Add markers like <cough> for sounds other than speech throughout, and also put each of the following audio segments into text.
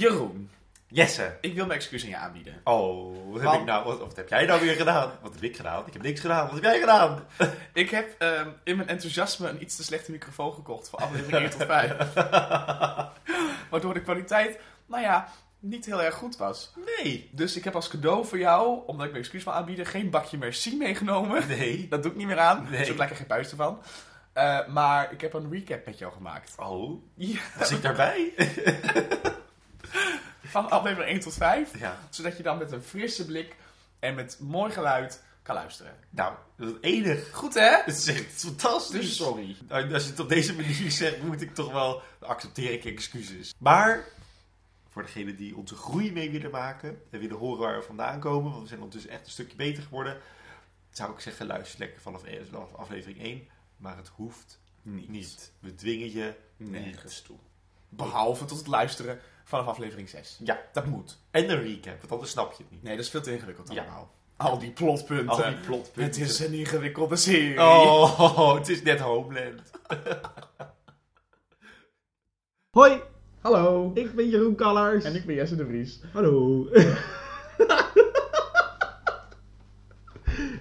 Jeroen, Jesse. ik wil mijn excuus aan je aanbieden. Oh, wat heb, ik nou, wat, wat heb jij nou weer gedaan? Wat heb ik gedaan? Ik heb niks gedaan. Wat heb jij gedaan? <laughs> Ik heb ehm, in mijn enthousiasme een iets te slechte microfoon gekocht voor aflevering 1 tot 5. <laughs> Waardoor de kwaliteit, nou ja, niet heel erg goed was. Nee. Dus ik heb als cadeau voor jou, omdat ik mijn excuus wil aanbieden, geen bakje merci meegenomen. Nee. <laughs> Dat doe ik niet meer aan. Nee. Er ook lekker geen puist ervan. Eh, maar ik heb een recap met jou gemaakt. Oh, Ja, was ik daarbij? <laughs> van aflevering 1 tot 5. ja. Zodat je dan met een frisse blik en met mooi geluid kan luisteren. Nou, dat is het enige. Goed hè? Het is echt fantastisch. Dus sorry. Nou, Als je het op deze manier zegt, moet ik toch wel accepteer ik excuses. Maar voor degenen die onze groei mee willen maken en willen horen waar we vandaan komen, want we zijn ondertussen echt een stukje beter geworden, zou ik zeggen luister lekker vanaf, vanaf aflevering 1. Maar het hoeft Niet. niet. We dwingen je Nergens toe. Behalve tot het luisteren vanaf aflevering 6. Ja, Dat moet. en een recap, want anders snap je het niet. Nee, dat is veel te ingewikkeld Ja. allemaal. Al die plotpunten. Al die plotpunten. Het is een ingewikkelde serie. Oh, <laughs> het is net Homeland. <laughs> Hoi, Hallo. ik ben Jeroen Kallers. En ik ben Jesse de Vries. Hallo. <laughs>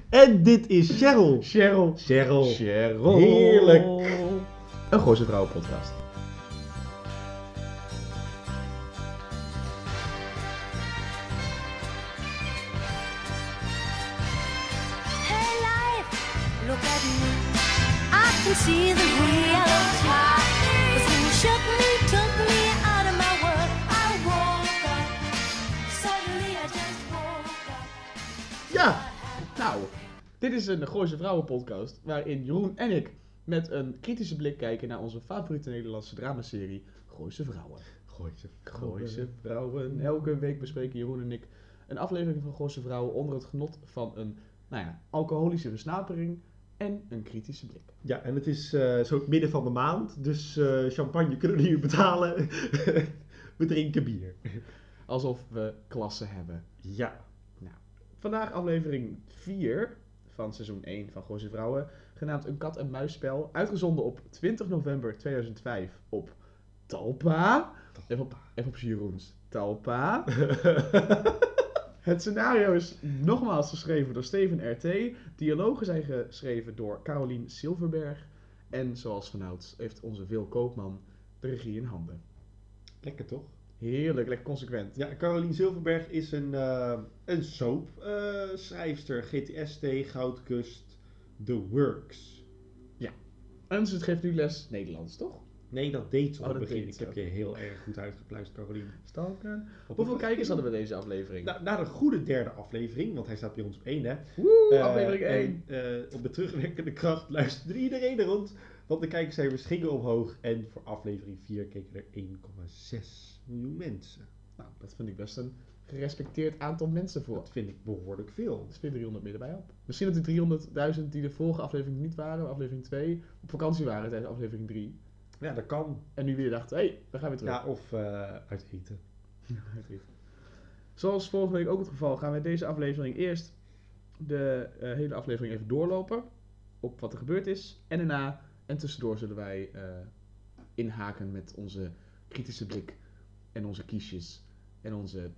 en dit is Cheryl. Cheryl. Cheryl. Cheryl. Heerlijk. Een Gooise Vrouwen podcast. Dit is een Gooise Vrouwen podcast waarin Jeroen en ik met een kritische blik kijken naar onze favoriete Nederlandse dramaserie Gooise Vrouwen. Gooise Gooise Vrouwen. Elke week bespreken Jeroen en ik een aflevering van Gooise Vrouwen onder het genot van een, nou ja, alcoholische versnapering en een kritische blik. Ja, en het is eh, zo midden van de maand, dus eh, champagne kunnen we meer <laughs> betalen. we drinken bier. Alsof we klasse hebben. Ja. Vandaag aflevering 4 van seizoen 1 van Gooise Vrouwen, genaamd Een kat en muisspel, uitgezonden op 20 november 2005 op Talpa. Even op, even op Jeroens. Talpa. <laughs> Het scenario is nogmaals geschreven door Steven R.T. Dialogen zijn geschreven door Carolien Silverberg. En zoals vanouds heeft onze Wil Koopman de regie in handen. Lekker toch? Heerlijk, lekker consequent. Ja, Carolien Silverberg is een, eh een soap eh, schrijfster. GTST, Goudkust, The Works. En ze geeft nu les Nederlands, toch? Nee, dat deed ze Oh, op het dat begin. Ik heb je heel erg goed uitgepluisterd, Carolien. Stalker. Hoeveel het kijkers hadden we deze aflevering? Na, na de goede derde aflevering, want hij staat bij ons op één, hè. Woe, Eh, aflevering 1. en, eh, op de terugwerkende kracht luisterde iedereen naar ons. Want de kijkcijfers gingen omhoog. En voor aflevering 4 keken er 1,6 miljoen mensen. Nou, dat vind ik best een gerespecteerd aantal mensen voor. Dat vind ik behoorlijk veel. Is weer 300 meer erbij op. Misschien dat die 300.000 die de vorige aflevering niet waren, aflevering 2, op vakantie waren tijdens aflevering 3. Ja, dat kan. En nu weer dachten, hé, hey, we gaan weer terug. Ja, of eh <laughs> uit eten. Zoals vorige week ook het geval, gaan we deze aflevering eerst de eh, hele aflevering even doorlopen. Op wat er gebeurd is. En daarna, en tussendoor zullen wij eh, inhaken met onze kritische blik. En onze kiesjes. En onze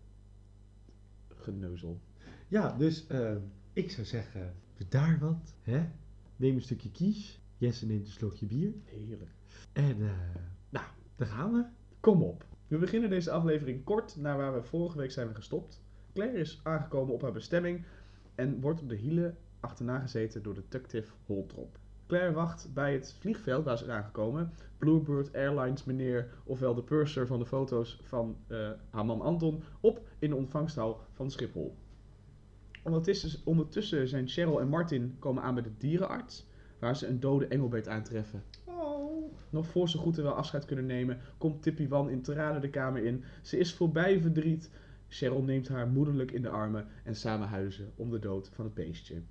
geneuzel. Ja, dus eh, ik zou zeggen, daar wat. Hè? Neem een stukje kies. Jesse neemt een slokje bier. Heerlijk. En eh, nou, daar gaan we. Kom op. We beginnen deze aflevering kort naar waar we vorige week zijn gestopt. Claire is aangekomen op haar bestemming en wordt op de hielen achterna gezeten door detective Holtrop. Claire wacht bij het vliegveld waar ze is aangekomen. Bluebird Airlines meneer, ofwel de purser van de foto's van eh, haar man Anton, op in de ontvangsthal van Schiphol. Ondertussen, ondertussen zijn Cheryl en Martin komen aan bij de dierenarts, waar ze een dode engelbeet aantreffen. Oh. Nog voor ze goed en wel afscheid kunnen nemen, komt Tippy Wan in tranen de kamer in. Ze is voorbij verdriet. Cheryl neemt haar moederlijk in de armen en samen huizen om de dood van het beestje.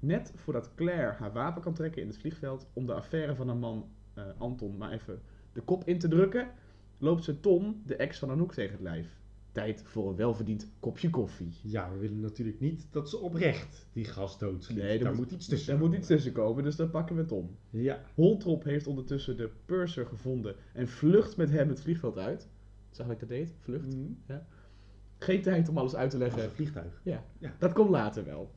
Net voordat Claire haar wapen kan trekken in het vliegveld om de affaire van haar man eh, Anton maar even de kop in te drukken, loopt ze Tom, de ex van Anouk, tegen het lijf. Tijd voor een welverdiend kopje koffie. Ja, we willen natuurlijk niet dat ze oprecht die gast doodschiet. Nee, daar moet, iets tussen. Er moet iets tussen komen, dus dan pakken we Tom. Ja. Holtrop heeft ondertussen de purser gevonden en vlucht met hem het vliegveld uit. Zag ik dat deed? Vlucht. Mhm. Geen tijd om alles uit te Als leggen. een vliegtuig. Dat komt later wel.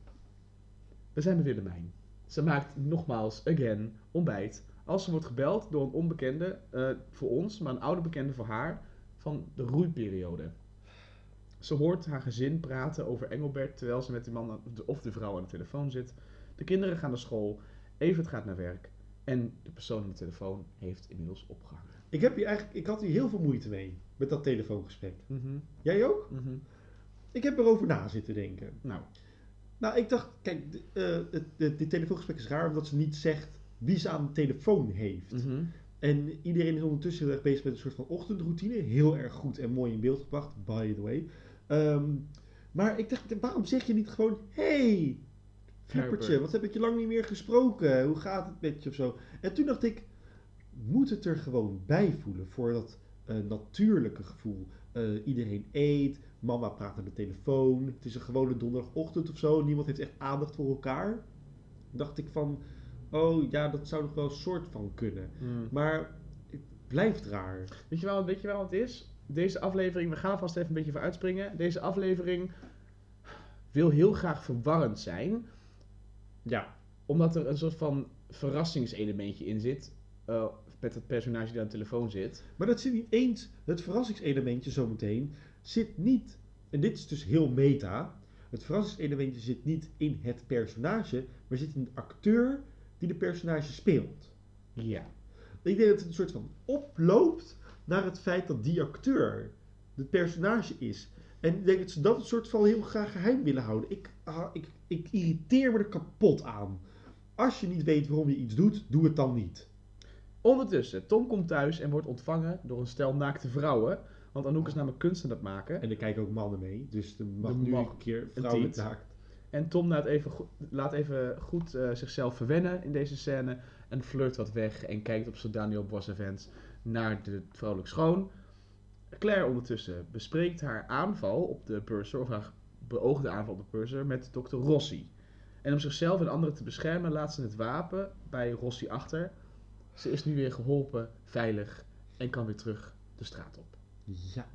We zijn bij Willemijn. Ze maakt nogmaals, again, ontbijt. Als ze wordt gebeld door een onbekende, eh, voor ons, maar een oude bekende voor haar, van de roeiperiode. Ze hoort haar gezin praten over Engelbert terwijl ze met de man of de vrouw aan de telefoon zit. De kinderen gaan naar school, Evert gaat naar werk en de persoon aan de telefoon heeft inmiddels opgehangen. Ik, heb hier eigenlijk, ik had hier heel veel moeite mee met dat telefoongesprek. Jij ook? Mhm. Ik heb erover na zitten denken. Nou, Nou, ik dacht, kijk, eh, dit telefoongesprek is raar omdat ze niet zegt wie ze aan de telefoon heeft. mhm. En iedereen is ondertussen heel erg bezig met een soort van ochtendroutine. Heel erg goed en mooi in beeld gebracht, by the way. Ehm, maar ik dacht, waarom zeg je niet gewoon... Hey, Flippertje, wat heb ik je lang niet meer gesproken? Hoe gaat het met je of zo? En toen dacht ik, moet het er gewoon bij voelen voor dat eh, natuurlijke gevoel. Eh, iedereen eet, mama praat aan de telefoon. Het is een gewone donderdagochtend of zo. Niemand heeft echt aandacht voor elkaar. Dacht ik van, oh ja, dat zou nog wel een soort van kunnen. Mm. Maar het blijft raar. Weet je wel, weet je wel wat het is? Deze aflevering, we gaan vast even een beetje voor uitspringen. Deze aflevering wil heel graag verwarrend zijn. Ja. Omdat er een soort van verrassingselementje in zit. eh, met het personage die aan de telefoon zit. Maar dat zit niet eens, het verrassingselementje zometeen, zit niet, en dit is dus heel meta, het verrassingselementje zit niet in het personage, maar zit in de acteur die de personage speelt. Ja. Ik denk dat het een soort van oploopt naar het feit dat die acteur het personage is. En ik denk dat ze dat een soort van heel graag geheim willen houden. Ik, ah, ik, ik irriteer me er kapot aan. Als je niet weet waarom je iets doet, doe het dan niet. Ondertussen, Tom komt thuis en wordt ontvangen door een stel naakte vrouwen. Want Anouk is namelijk kunst aan het maken. En er kijken ook mannen mee, dus er mag Er nu mag een keer tiet. naakt. En Tom laat even, go- laat even goed eh, zichzelf verwennen in deze scène. En flirt wat weg en kijkt op zijn Daniel Boss events naar de vrouwelijk schoon. Claire ondertussen bespreekt haar aanval op de purser, of haar beoogde aanval op de purser, met dokter Rossi. En om zichzelf en anderen te beschermen laat ze het wapen bij Rossi achter. Ze is nu weer geholpen, veilig en kan weer terug de straat op. Ja.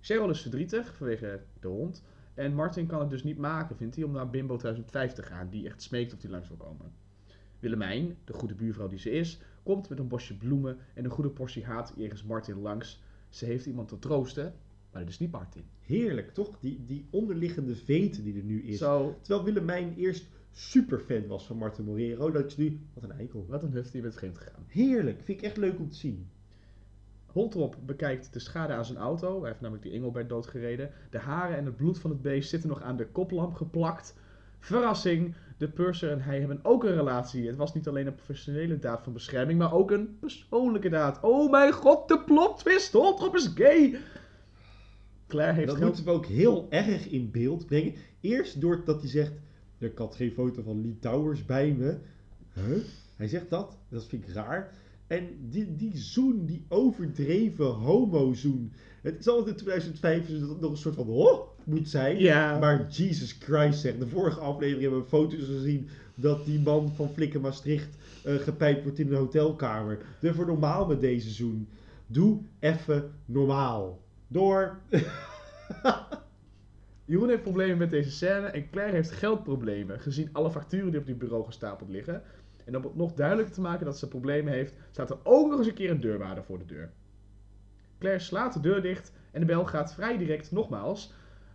Cheryl is verdrietig vanwege de hond. En Martin kan het dus niet maken, vindt hij, om naar Bimbo 2005 te gaan, die echt smeekt of hij langs wil komen. Willemijn, de goede buurvrouw die ze is, komt met een bosje bloemen en een goede portie haat jegens Martin langs. Ze heeft iemand te troosten, maar dat is niet Martin. Heerlijk, toch? Die, die onderliggende veten die er nu is. Zo, Terwijl Willemijn eerst super fan was van Martin Morero, dat is nu... Wat een eikel. wat een huf, die bent vreemd gegaan. Heerlijk, vind ik echt leuk om te zien. Holtrop bekijkt de schade aan zijn auto. Hij heeft namelijk die Engelbert doodgereden. De haren en het bloed van het beest zitten nog aan de koplamp geplakt. Verrassing, de purser en hij hebben ook een relatie. Het was niet alleen een professionele daad van bescherming, maar ook een persoonlijke daad. Oh mijn god, de plot twist! Holtrop is gay! Claire heeft dat geld... moeten we ook heel erg in beeld brengen. Eerst doordat hij zegt, ik had geen foto van Lee Towers bij me. Huh? Hij zegt dat, dat vind ik raar. En die, die zoen, die overdreven homo-zoen. Het is altijd in 2005 dus dat het nog een soort van oh moet zijn. Ja, Maar Jesus Christ zeg, de vorige aflevering hebben we foto's gezien dat die man van Flikken Maastricht eh gepijpt wordt in een hotelkamer. Doe even normaal met deze zoen. Doe even normaal. Door. <laughs> Jeroen heeft problemen met deze scène en Claire heeft geldproblemen, gezien alle facturen die op die bureau gestapeld liggen. En om het nog duidelijker te maken dat ze problemen heeft, staat er ook nog eens een keer een deurwaarder voor de deur. Claire slaat de deur dicht en de bel gaat vrij direct nogmaals.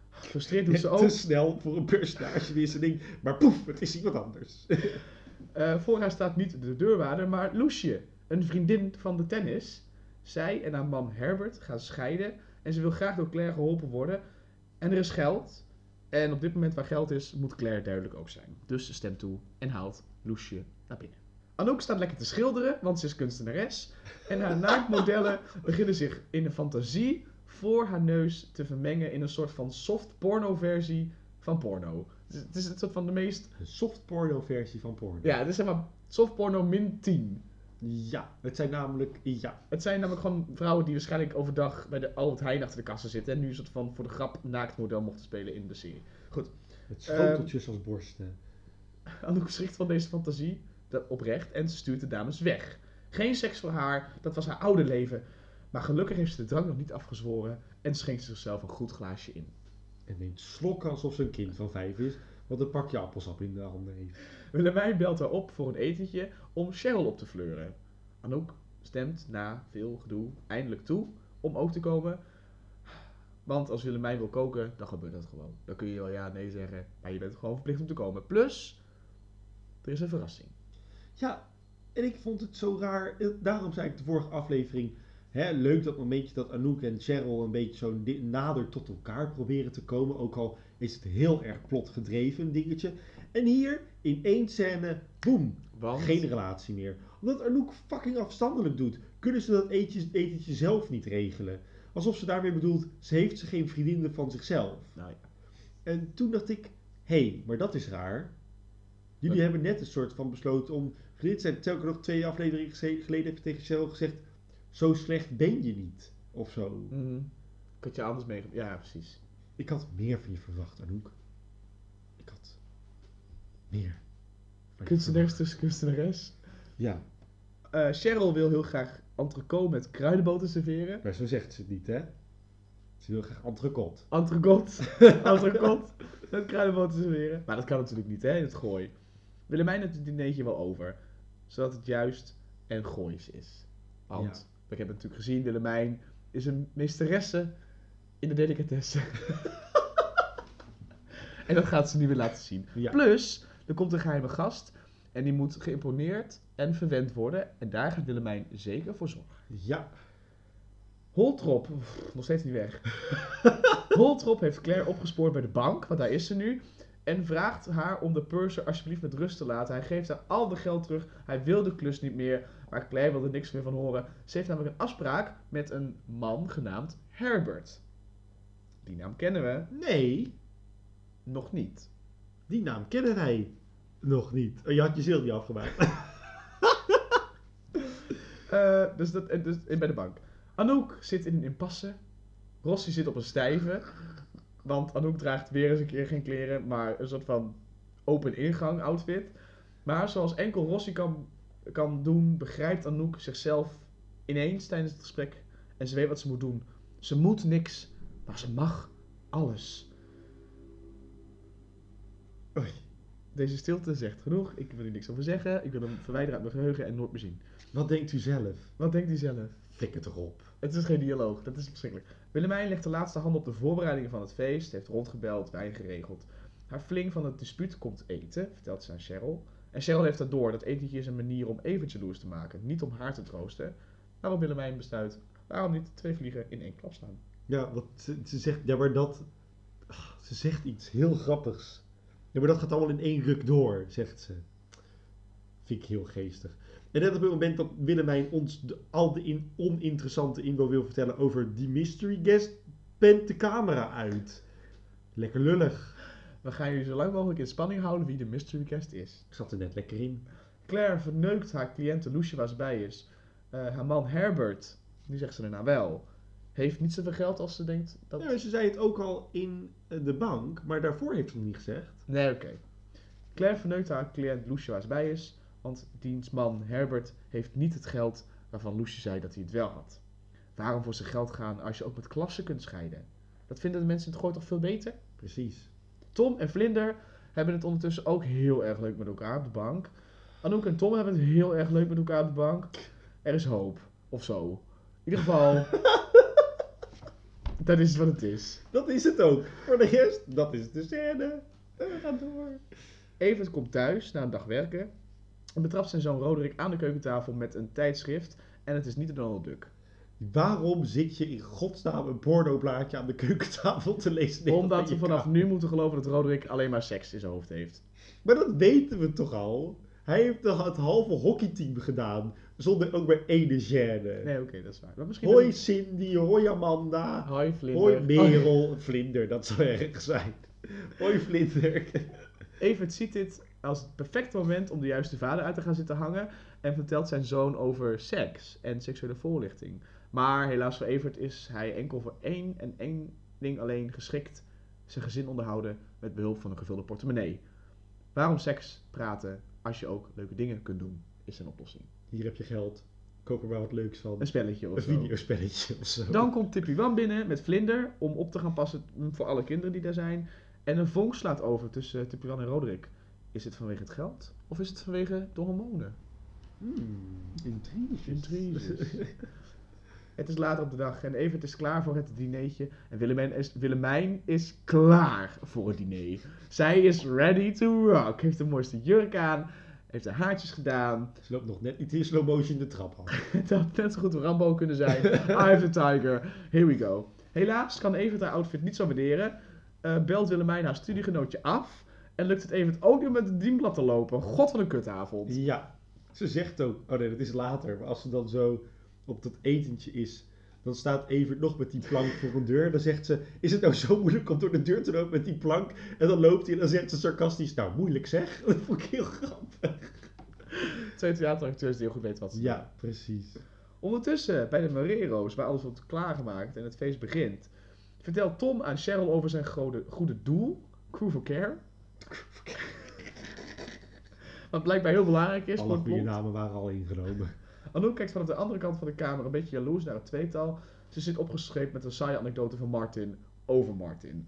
Frustreerd doet ze te ook. snel voor een personage die is een ding. Maar poef, het is iemand anders. <laughs> Eh, voor haar staat niet de deurwaarder, maar Loesje, een vriendin van de tennis. Zij en haar man Herbert gaan scheiden en ze wil graag door Claire geholpen worden. En er is geld. En op dit moment waar geld is, moet Claire duidelijk ook zijn. Dus ze stemt toe en haalt Loesje naar binnen. Anouk staat lekker te schilderen, want ze is kunstenares. En haar naaktmodellen <laughs> beginnen zich in een fantasie voor haar neus te vermengen in een soort van soft porno versie van porno. Het is- Het een soort van de meest Een soft porno versie van porno. ja, het is zeg maar soft porno min 10. Ja, het zijn namelijk, ja. Het zijn namelijk gewoon vrouwen die waarschijnlijk overdag bij de Albert Heijn achter de kassen zitten. En nu een soort van voor de grap naaktmodel mochten spelen in de serie. Met schoteltjes als borsten. Anouk schrikt van deze fantasie, oprecht, en ze stuurt de dames weg. Geen seks voor haar, dat was haar oude leven. Maar gelukkig heeft ze de drank nog niet afgezworen en schenkt zichzelf een goed glaasje in. En neemt slokken alsof ze een kind van vijf is, wat een pakje appelsap in de handen heeft. Willemijn belt haar op voor een etentje om Cheryl op te fleuren. Anouk stemt na veel gedoe eindelijk toe om ook te komen. Want als Willemijn wil koken, dan gebeurt dat gewoon. Dan kun je wel ja, nee zeggen, maar je bent gewoon verplicht om te komen. Plus, er is een verrassing. Ja, en ik vond het zo raar. Eh, Daarom zei ik de vorige aflevering. Hè, leuk dat momentje dat Anouk en Cheryl een beetje zo nader tot elkaar proberen te komen. Ook al is het heel erg plotgedreven, een dingetje. En hier, in één scène, boem, Want geen relatie meer. Omdat Anouk fucking afstandelijk doet, kunnen ze dat etentje, etentje zelf niet regelen. Alsof ze daarmee bedoelt, ze heeft ze geen vriendinnen van zichzelf. Nou ja. En toen dacht ik, hé, hey, maar dat is raar. Jullie hebben net een soort van besloten om te zijn. Terwijl ik nog twee afleveringen geleden heb ik tegen Cheryl gezegd, zo slecht ben je niet. Of zo. Mhm. Ik had je anders mee. Ja, precies. Ik had meer van je verwacht, Anouk. Ik had meer. van je Kunstenares tussen kunstenares. Ja, Eh, Cheryl wil heel graag entrecote met kruidenboter serveren. maar zo zegt ze het niet, hè? Ze wil graag entrecote. Entrecote. <laughs> Entrecote met kruidenboter serveren. Maar dat kan natuurlijk niet, hè, in het gooi. Willemijn het dinertje wel over. Zodat het juist en goois is. Want, Ja. we hebben natuurlijk gezien, Willemijn is een meesteresse in de delicatesse. <laughs> en dat gaat ze nu weer laten zien. Ja. Plus, er komt een geheime gast. En die moet geïmponeerd en verwend worden. En daar gaat Willemijn zeker voor zorgen. Ja, Holtrop, pff, nog steeds niet weg. <laughs> Holtrop heeft Claire opgespoord bij de bank, want daar is ze nu. En vraagt haar om de purser alsjeblieft met rust te laten. Hij geeft haar al de geld terug. Hij wil de klus niet meer. Maar Claire wil er niks meer van horen. Ze heeft namelijk een afspraak met een man genaamd Herbert. Die naam kennen we nee, nog niet. die naam kennen wij nog niet. Oh, je had je ziel niet afgemaakt. <laughs> <laughs> Eh, dus dat, en dus, en bij de bank. Anouk zit in een impasse. Rossi zit op een stijve. Want Anouk draagt weer eens een keer geen kleren, maar een soort van open ingang outfit. Maar zoals enkel Rossi kan, kan doen, begrijpt Anouk zichzelf ineens tijdens het gesprek. En ze weet wat ze moet doen. Ze moet niks, maar ze mag alles. Oei. Deze stilte zegt genoeg. Ik wil hier niks over zeggen. Ik wil hem verwijderen uit mijn geheugen en nooit meer zien. Wat denkt u zelf? Wat denkt u zelf? Flik het erop. Het is geen dialoog, dat is verschrikkelijk. Willemijn legt de laatste hand op de voorbereidingen van het feest, heeft rondgebeld, wijn geregeld. Haar fling van het dispuut komt eten, vertelt ze aan Cheryl. En Cheryl heeft dat door, dat etentje is een manier om even jaloers te maken, niet om haar te troosten. Waarop Willemijn besluit, waarom niet twee vliegen in één klap slaan. Ja, wat ze, ze zegt, ja, maar dat. ah, Ze zegt iets heel grappigs. Ja, maar dat gaat allemaal in één ruk door, zegt ze. Vind ik heel geestig. En net op het moment dat Willemijn ons de, al de in, oninteressante info wil vertellen over die mystery guest, pent de camera uit. Lekker lullig. We gaan jullie zo lang mogelijk in spanning houden wie de mystery guest is. Ik zat er net lekker in. Claire verneukt haar cliënte Loesje waar ze bij is. Eh, haar man Herbert, nu zegt ze daarna wel, heeft niet zoveel geld als ze denkt dat... Ja, ze zei het ook al in eh, de bank, maar daarvoor heeft ze het niet gezegd. Nee, oké. Claire verneukt haar cliënt Loesje waar ze bij is, want diens man Herbert heeft niet het geld waarvan Loesje zei dat hij het wel had. Waarom voor zijn geld gaan als je ook met klassen kunt scheiden? Dat vinden de mensen in het gooi toch veel beter? Precies. Tom en Vlinder hebben het ondertussen ook heel erg leuk met elkaar op de bank. Anouk en Tom hebben het heel erg leuk met elkaar op de bank. Er is hoop, of zo. In ieder geval, <laughs> dat is wat het is. Dat is het ook. Voor de rest, dat is de scène. En we gaan door. Evert komt thuis na een dag werken en betrapt zijn zoon Roderick aan de keukentafel met een tijdschrift. En het is niet de Donald Duck. Waarom zit je in godsnaam een pornoblaadje aan de keukentafel te lezen? Omdat we vanaf kamer? nu moeten geloven dat Roderick alleen maar seks in zijn hoofd heeft. Maar dat weten we toch al? Hij heeft toch het halve hockeyteam gedaan. Zonder ook maar ene gêne. Nee, oké, dat is waar. Maar misschien Hoi Cindy, hoi Amanda. Hoi, Vlinder. Hoi <laughs> Merel. Vlinder, dat zou erg zijn. Hoi Vlinder. Evert ziet dit als het perfecte moment om de juiste vader uit te gaan zitten hangen en vertelt zijn zoon over seks en seksuele voorlichting. Maar helaas voor Evert is hij enkel voor één en één ding alleen geschikt: zijn gezin onderhouden met behulp van een gevulde portemonnee. Waarom seks praten als je ook leuke dingen kunt doen, is zijn oplossing. Hier heb je geld. Koop er maar wat leuks van. Een spelletje of Een zo. videospelletje of zo. Dan komt Tippy Wan binnen met Vlinder om op te gaan passen voor alle kinderen die daar zijn. En een vonk slaat over tussen Tippy Wan en Roderick. Is het vanwege het geld of is het vanwege de hormonen? Hmm, intriges. Intriges. <laughs> het is later op de dag en Evert is klaar voor het dinertje. En Willemijn is, Willemijn is klaar voor het diner. Zij is ready to rock. Heeft de mooiste jurk aan. Heeft haar haartjes gedaan. Ze loopt nog net niet in slow motion de trap af. <laughs> Het had net zo goed Rambo kunnen zijn. <laughs> Eye of the Tiger. Here we go. Helaas kan Evert haar outfit niet zo waarderen. Eh, belt Willemijn haar studiegenootje af. En lukt het Evert ook niet met het dienblad te lopen. God, wat een kutavond. Ja, ze zegt ook, oh nee, dat is later, maar als ze dan zo op dat etentje is, dan staat Evert nog met die plank voor een deur. Dan zegt ze, is het nou zo moeilijk om door de deur te lopen met die plank? En dan loopt hij en dan zegt ze sarcastisch, nou moeilijk zeg. <laughs> Dat vond ik heel grappig. Twee theateracteurs die heel goed weten wat ze doen. Ja, precies. Ondertussen, bij de Marero's, waar alles wordt klaargemaakt en het feest begint, vertelt Tom aan Cheryl over zijn goede, goede doel, Crew for Care. Wat blijkbaar heel belangrijk is Alle plot. namen waren al ingenomen. Anouk kijkt vanaf de andere kant van de kamer een beetje jaloers naar het tweetal. Ze zit opgeschreven met een saaie anekdote van Martin over Martin.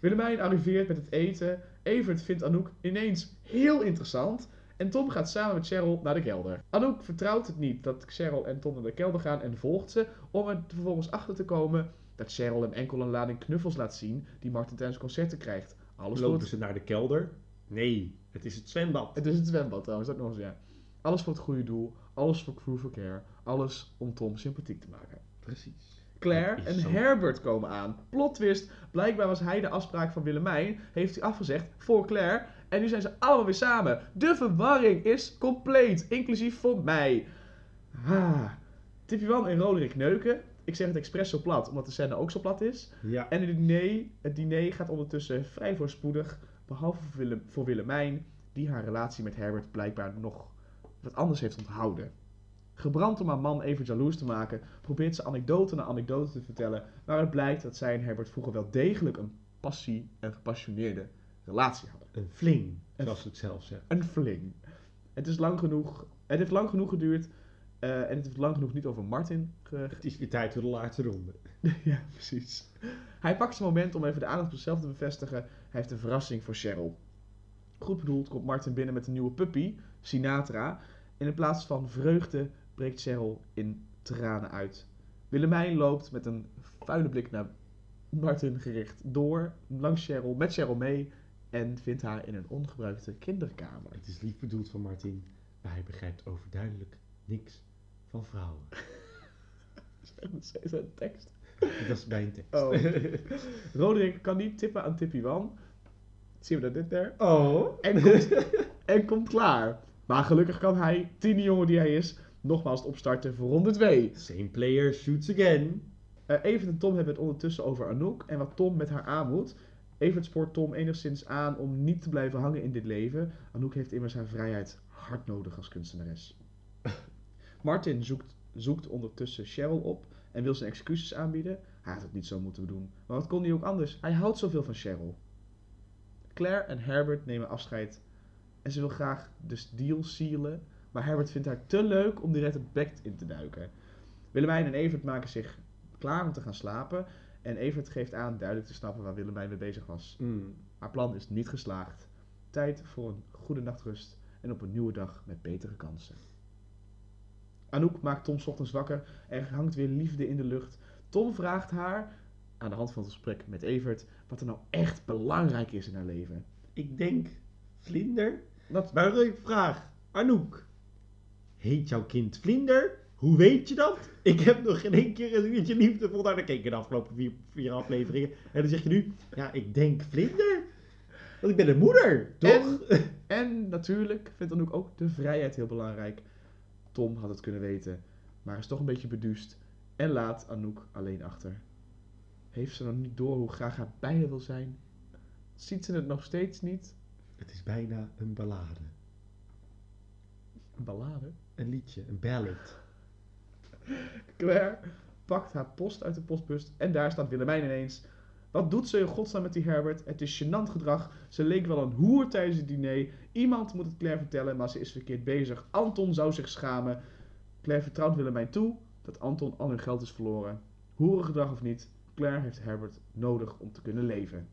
Willemijn arriveert met het eten. Evert vindt Anouk ineens heel interessant. En Tom gaat samen met Cheryl naar de kelder. Anouk vertrouwt het niet dat Cheryl en Tom naar de kelder gaan en volgt ze om er vervolgens achter te komen dat Cheryl hem enkel een lading knuffels laat zien die Martin tijdens concerten krijgt. Alles Lopen ze naar de kelder? Nee, het is het zwembad. het is het zwembad trouwens, dat nog eens ja. Alles voor het goede doel, alles voor Crew for Care, alles om Tom sympathiek te maken. Precies. Claire en zo. Herbert komen aan. Plot twist. Blijkbaar was hij de afspraak van Willemijn. Heeft hij afgezegd voor Claire. En nu zijn ze allemaal weer samen. De verwarring is compleet. Inclusief voor mij. Ah. Tippy Wan en Roderick neuken. Ik zeg het expres zo plat, omdat de scène ook zo plat is. Ja, En het diner, het diner gaat ondertussen vrij voorspoedig. Behalve voor, Willem, voor Willemijn, die haar relatie met Herbert blijkbaar nog wat anders heeft onthouden. Gebrand om haar man even jaloers te maken, probeert ze anekdote na anekdote te vertellen, waaruit blijkt dat zij en Herbert vroeger wel degelijk een passie en gepassioneerde relatie hadden. een fling, zoals ze het zelf zeggen. Een fling. Het, is lang genoeg, het heeft lang genoeg geduurd eh, en het heeft lang genoeg niet over Martin ge- Het is weer tijd voor de laatste ronde. <laughs> ja, precies. Hij pakt zijn moment om even de aandacht op zichzelf te bevestigen. Hij heeft een verrassing voor Cheryl. Goed bedoeld komt Martin binnen met een nieuwe puppy, Sinatra. En in plaats van vreugde breekt Cheryl in tranen uit. Willemijn loopt met een vuile blik naar Martin gericht door, langs Cheryl, met Cheryl mee. En vindt haar in een ongebruikte kinderkamer. Het is lief bedoeld van Martin, maar hij begrijpt overduidelijk niks van vrouwen. <laughs> Is dat een tekst? Dat is mijn tekst. Oh. <laughs> Roderick kan niet tippen aan Tippy Wan. Zien we dat dit daar? Oh. En komt, <laughs> en komt klaar. Maar gelukkig kan hij, tiende jongen die hij is, nogmaals opstarten voor ronde 2. Same player shoots again. Eh, Evert en Tom hebben het ondertussen over Anouk en wat Tom met haar aan moet. Evert spoort Tom enigszins aan om niet te blijven hangen in dit leven. Anouk heeft immers haar vrijheid hard nodig als kunstenares. Martin zoekt, zoekt ondertussen Cheryl op en wil zijn excuses aanbieden. Hij had het niet zo moeten doen. Maar wat kon hij ook anders? Hij houdt zoveel van Cheryl. Claire en Herbert nemen afscheid en ze wil graag de deal sealen. Maar Herbert vindt haar te leuk om direct het bek in te duiken. Willemijn en Evert maken zich klaar om te gaan slapen. En Evert geeft aan duidelijk te snappen waar Willemijn mee bezig was. Mm. Haar plan is niet geslaagd. Tijd voor een goede nachtrust en op een nieuwe dag met betere kansen. Anouk maakt Tom ochtends wakker. Er hangt weer liefde in de lucht. Tom vraagt haar, aan de hand van het gesprek met Evert, wat er nou echt belangrijk is in haar leven. Ik denk, vlinder? Dat, Maar leuke vraag. Anouk, heet jouw kind vlinder? Hoe weet je dat? Ik heb nog geen één keer een uurtje liefdevol naar gekeken de afgelopen vier, vier afleveringen. En dan zeg je nu, ja, ik denk vlinder. Want ik ben een moeder, toch? En <laughs> natuurlijk vindt Anouk ook de vrijheid heel belangrijk. Tom had het kunnen weten, maar is toch een beetje beduust en laat Anouk alleen achter. Heeft ze nog niet door hoe graag haar bij haar wil zijn? Ziet ze het nog steeds niet? Het is bijna een ballade. Een ballade? Een liedje, een ballad. <laughs> Claire pakt haar post uit de postbus en daar staat Willemijn ineens. Wat doet ze in godsnaam met die Herbert? Het is gênant gedrag. Ze leek wel een hoer tijdens het diner. Iemand moet het Claire vertellen, maar ze is verkeerd bezig. Anton zou zich schamen. Claire vertrouwt Willemijn toe dat Anton al hun geld is verloren. Hoerengedrag of niet, Claire heeft Herbert nodig om te kunnen leven.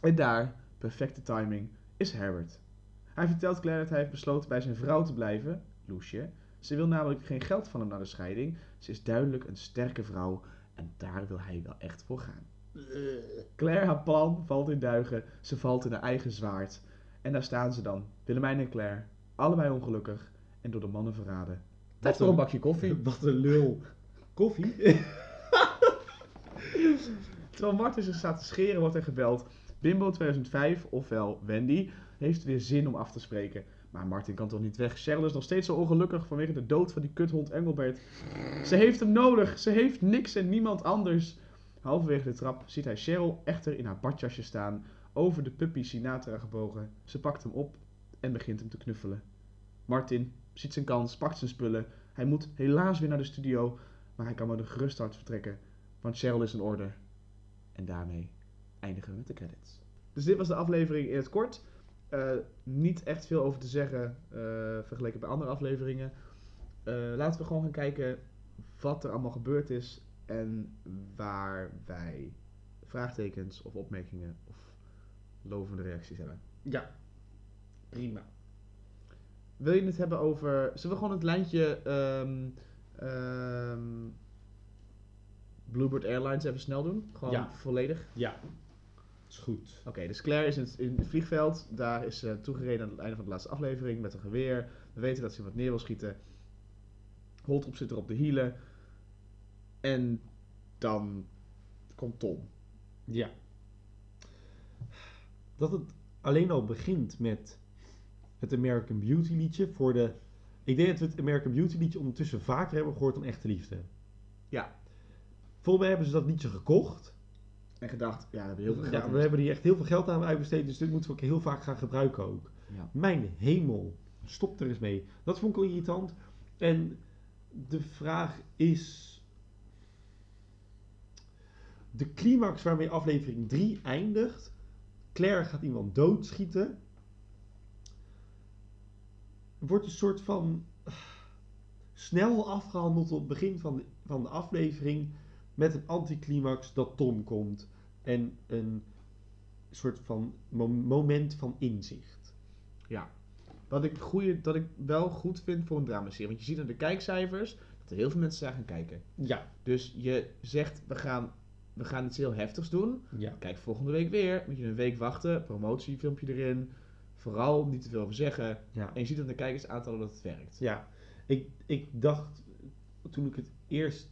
En daar, perfecte timing, is Herbert. Hij vertelt Claire dat hij heeft besloten bij zijn vrouw te blijven, Loesje. Ze wil namelijk geen geld van hem na de scheiding. Ze is duidelijk een sterke vrouw en daar wil hij wel echt voor gaan. Claire, haar plan, valt in duigen. Ze valt in haar eigen zwaard. En daar staan ze dan, Willemijn en Claire, allebei ongelukkig en door de mannen verraden. Tijd voor een bakje koffie. <laughs> Wat een lul. Koffie? <laughs> Terwijl Martin zich staat te scheren, wordt er gebeld. Bimbo 2005, ofwel Wendy, heeft weer zin om af te spreken. Maar Martin kan toch niet weg. Cheryl is nog steeds zo ongelukkig vanwege de dood van die kuthond Engelbert. Ze heeft hem nodig. Ze heeft niks en niemand anders. Halverwege de trap ziet hij Cheryl echter in haar badjasje staan, over de puppy Sinatra gebogen. Ze pakt hem op en begint hem te knuffelen. Martin ziet zijn kans, pakt zijn spullen. Hij moet helaas weer naar de studio, maar hij kan met een gerust hart vertrekken, want Cheryl is in orde. En daarmee eindigen we met de credits. Dus dit was de aflevering in het kort. Eh, niet echt veel over te zeggen eh, vergeleken bij andere afleveringen. Eh, laten we gewoon gaan kijken wat er allemaal gebeurd is en waar wij vraagtekens of opmerkingen of lovende reacties hebben. Ja. Prima. Wil je het hebben over. Zullen we gewoon het lijntje. ehm, Bluebird Airlines even snel doen? Gewoon Ja. volledig. Ja. Is goed. Oké, dus Claire is in het, in het vliegveld. Daar is ze toegereden aan het einde van de laatste aflevering met een geweer. We weten dat ze wat neer wil schieten. Holtrop zit er op de hielen. En dan komt Tom. Ja. Dat het alleen al begint met het American Beauty liedje voor de... Ik denk dat we het American Beauty liedje ondertussen vaker hebben gehoord dan Echte Liefde. Ja. Volgens mij hebben ze dat liedje gekocht. En gedacht, ja, we hebben heel veel geld. Ja, we hebben hier echt heel veel geld aan uitbesteed, dus dit moeten we ook heel vaak gaan gebruiken ook. Ja. Mijn hemel, stop er eens mee. Dat vond ik wel irritant. En de vraag is... De climax waarmee aflevering 3 eindigt. Claire gaat iemand doodschieten. Wordt een soort van... ah, Snel afgehandeld op het begin van de, van de aflevering. Met een anticlimax dat Tom komt. En een soort van mo- moment van inzicht. Wat ik, goeie, dat ik wel goed vind voor een dramaserie. Want je ziet aan de kijkcijfers dat er heel veel mensen daar gaan kijken. Ja, Dus je zegt, we gaan, we gaan iets heel heftigs doen. ja. Kijk volgende week weer. Moet je een week wachten. Promotiefilmpje erin. Vooral niet te veel over zeggen. ja. En je ziet aan de kijkersaantallen dat het werkt. Ja, ik, ik dacht, toen ik het eerst,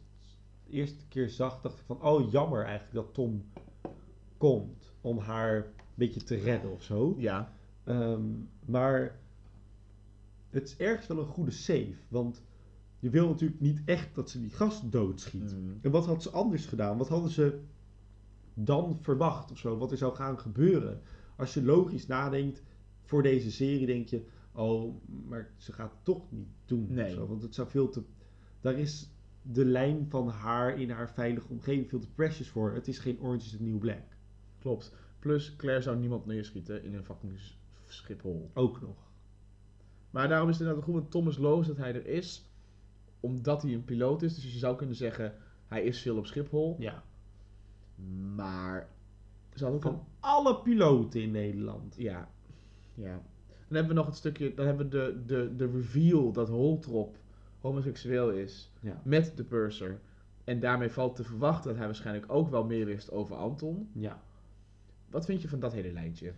eerste keer zag, dacht ik van, oh jammer eigenlijk dat Tom komt om haar een beetje te redden of zo. Ja. Ehm, maar het is ergens wel een goede save, want je wil natuurlijk niet echt dat ze die gast doodschiet. Mm. En wat had ze anders gedaan? Wat hadden ze dan verwacht of zo? Wat er zou gaan gebeuren? Als je logisch nadenkt voor deze serie, denk je: oh, maar ze gaat het toch niet doen. Nee. Zo, want het zou veel te. Daar is de lijn van haar in haar veilige omgeving veel te precious voor. Het is geen Orange is the New Black. Klopt. Plus, Claire zou niemand neerschieten in een fucking Schiphol. Ook nog. Maar daarom is het inderdaad goed met Thomas Loos dat hij er is. Omdat hij een piloot is. Dus je zou kunnen zeggen, hij is veel op Schiphol. Ja. Maar ze ook een Van alle piloten in Nederland. Ja. ja. Dan hebben we nog het stukje, dan hebben we de, de, de reveal dat Holtrop homoseksueel is Ja. met de purser. En daarmee valt te verwachten dat hij waarschijnlijk ook wel meer wist over Anton. Ja. Wat vind je van dat hele lijntje?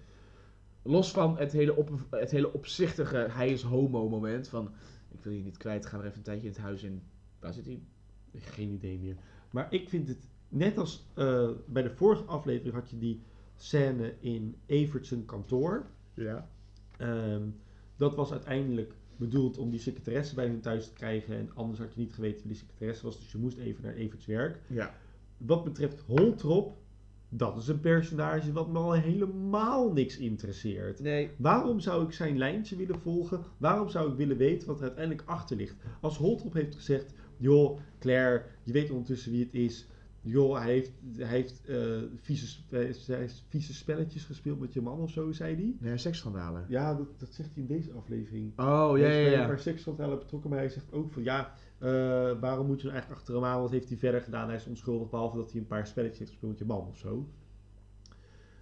Los van het hele, op, het hele opzichtige hij is homo moment van ik wil je niet kwijt, ga maar even een tijdje in het huis in. Waar zit hij? Geen idee meer. Maar ik vind het, net als eh, bij de vorige aflevering had je die scène in Evert's kantoor. Ja. Ehm, dat was uiteindelijk bedoeld om die secretaresse bij hun thuis te krijgen. En anders had je niet geweten wie die secretaresse was. Dus je moest even naar Evert's werk. Ja. Wat betreft Holtrop, dat is een personage wat me al helemaal niks interesseert. Nee. Waarom zou ik zijn lijntje willen volgen? Waarom zou ik willen weten wat er uiteindelijk achter ligt? Als Holtrop heeft gezegd, joh, Claire, je weet ondertussen wie het is. Joh, hij heeft, hij heeft, eh, vieze, hij heeft vieze spelletjes gespeeld met je man of zo, zei hij. Nee, seksschandalen. Ja, dat, dat zegt hij in deze aflevering. Oh, ja, hij ja, ja. een paar seksschandalen betrokken, maar hij zegt ook van, ja, waarom moet je nou eigenlijk achter hem aan? Wat heeft hij verder gedaan? Hij is onschuldig, behalve dat hij een paar spelletjes heeft gespeeld met je man of zo.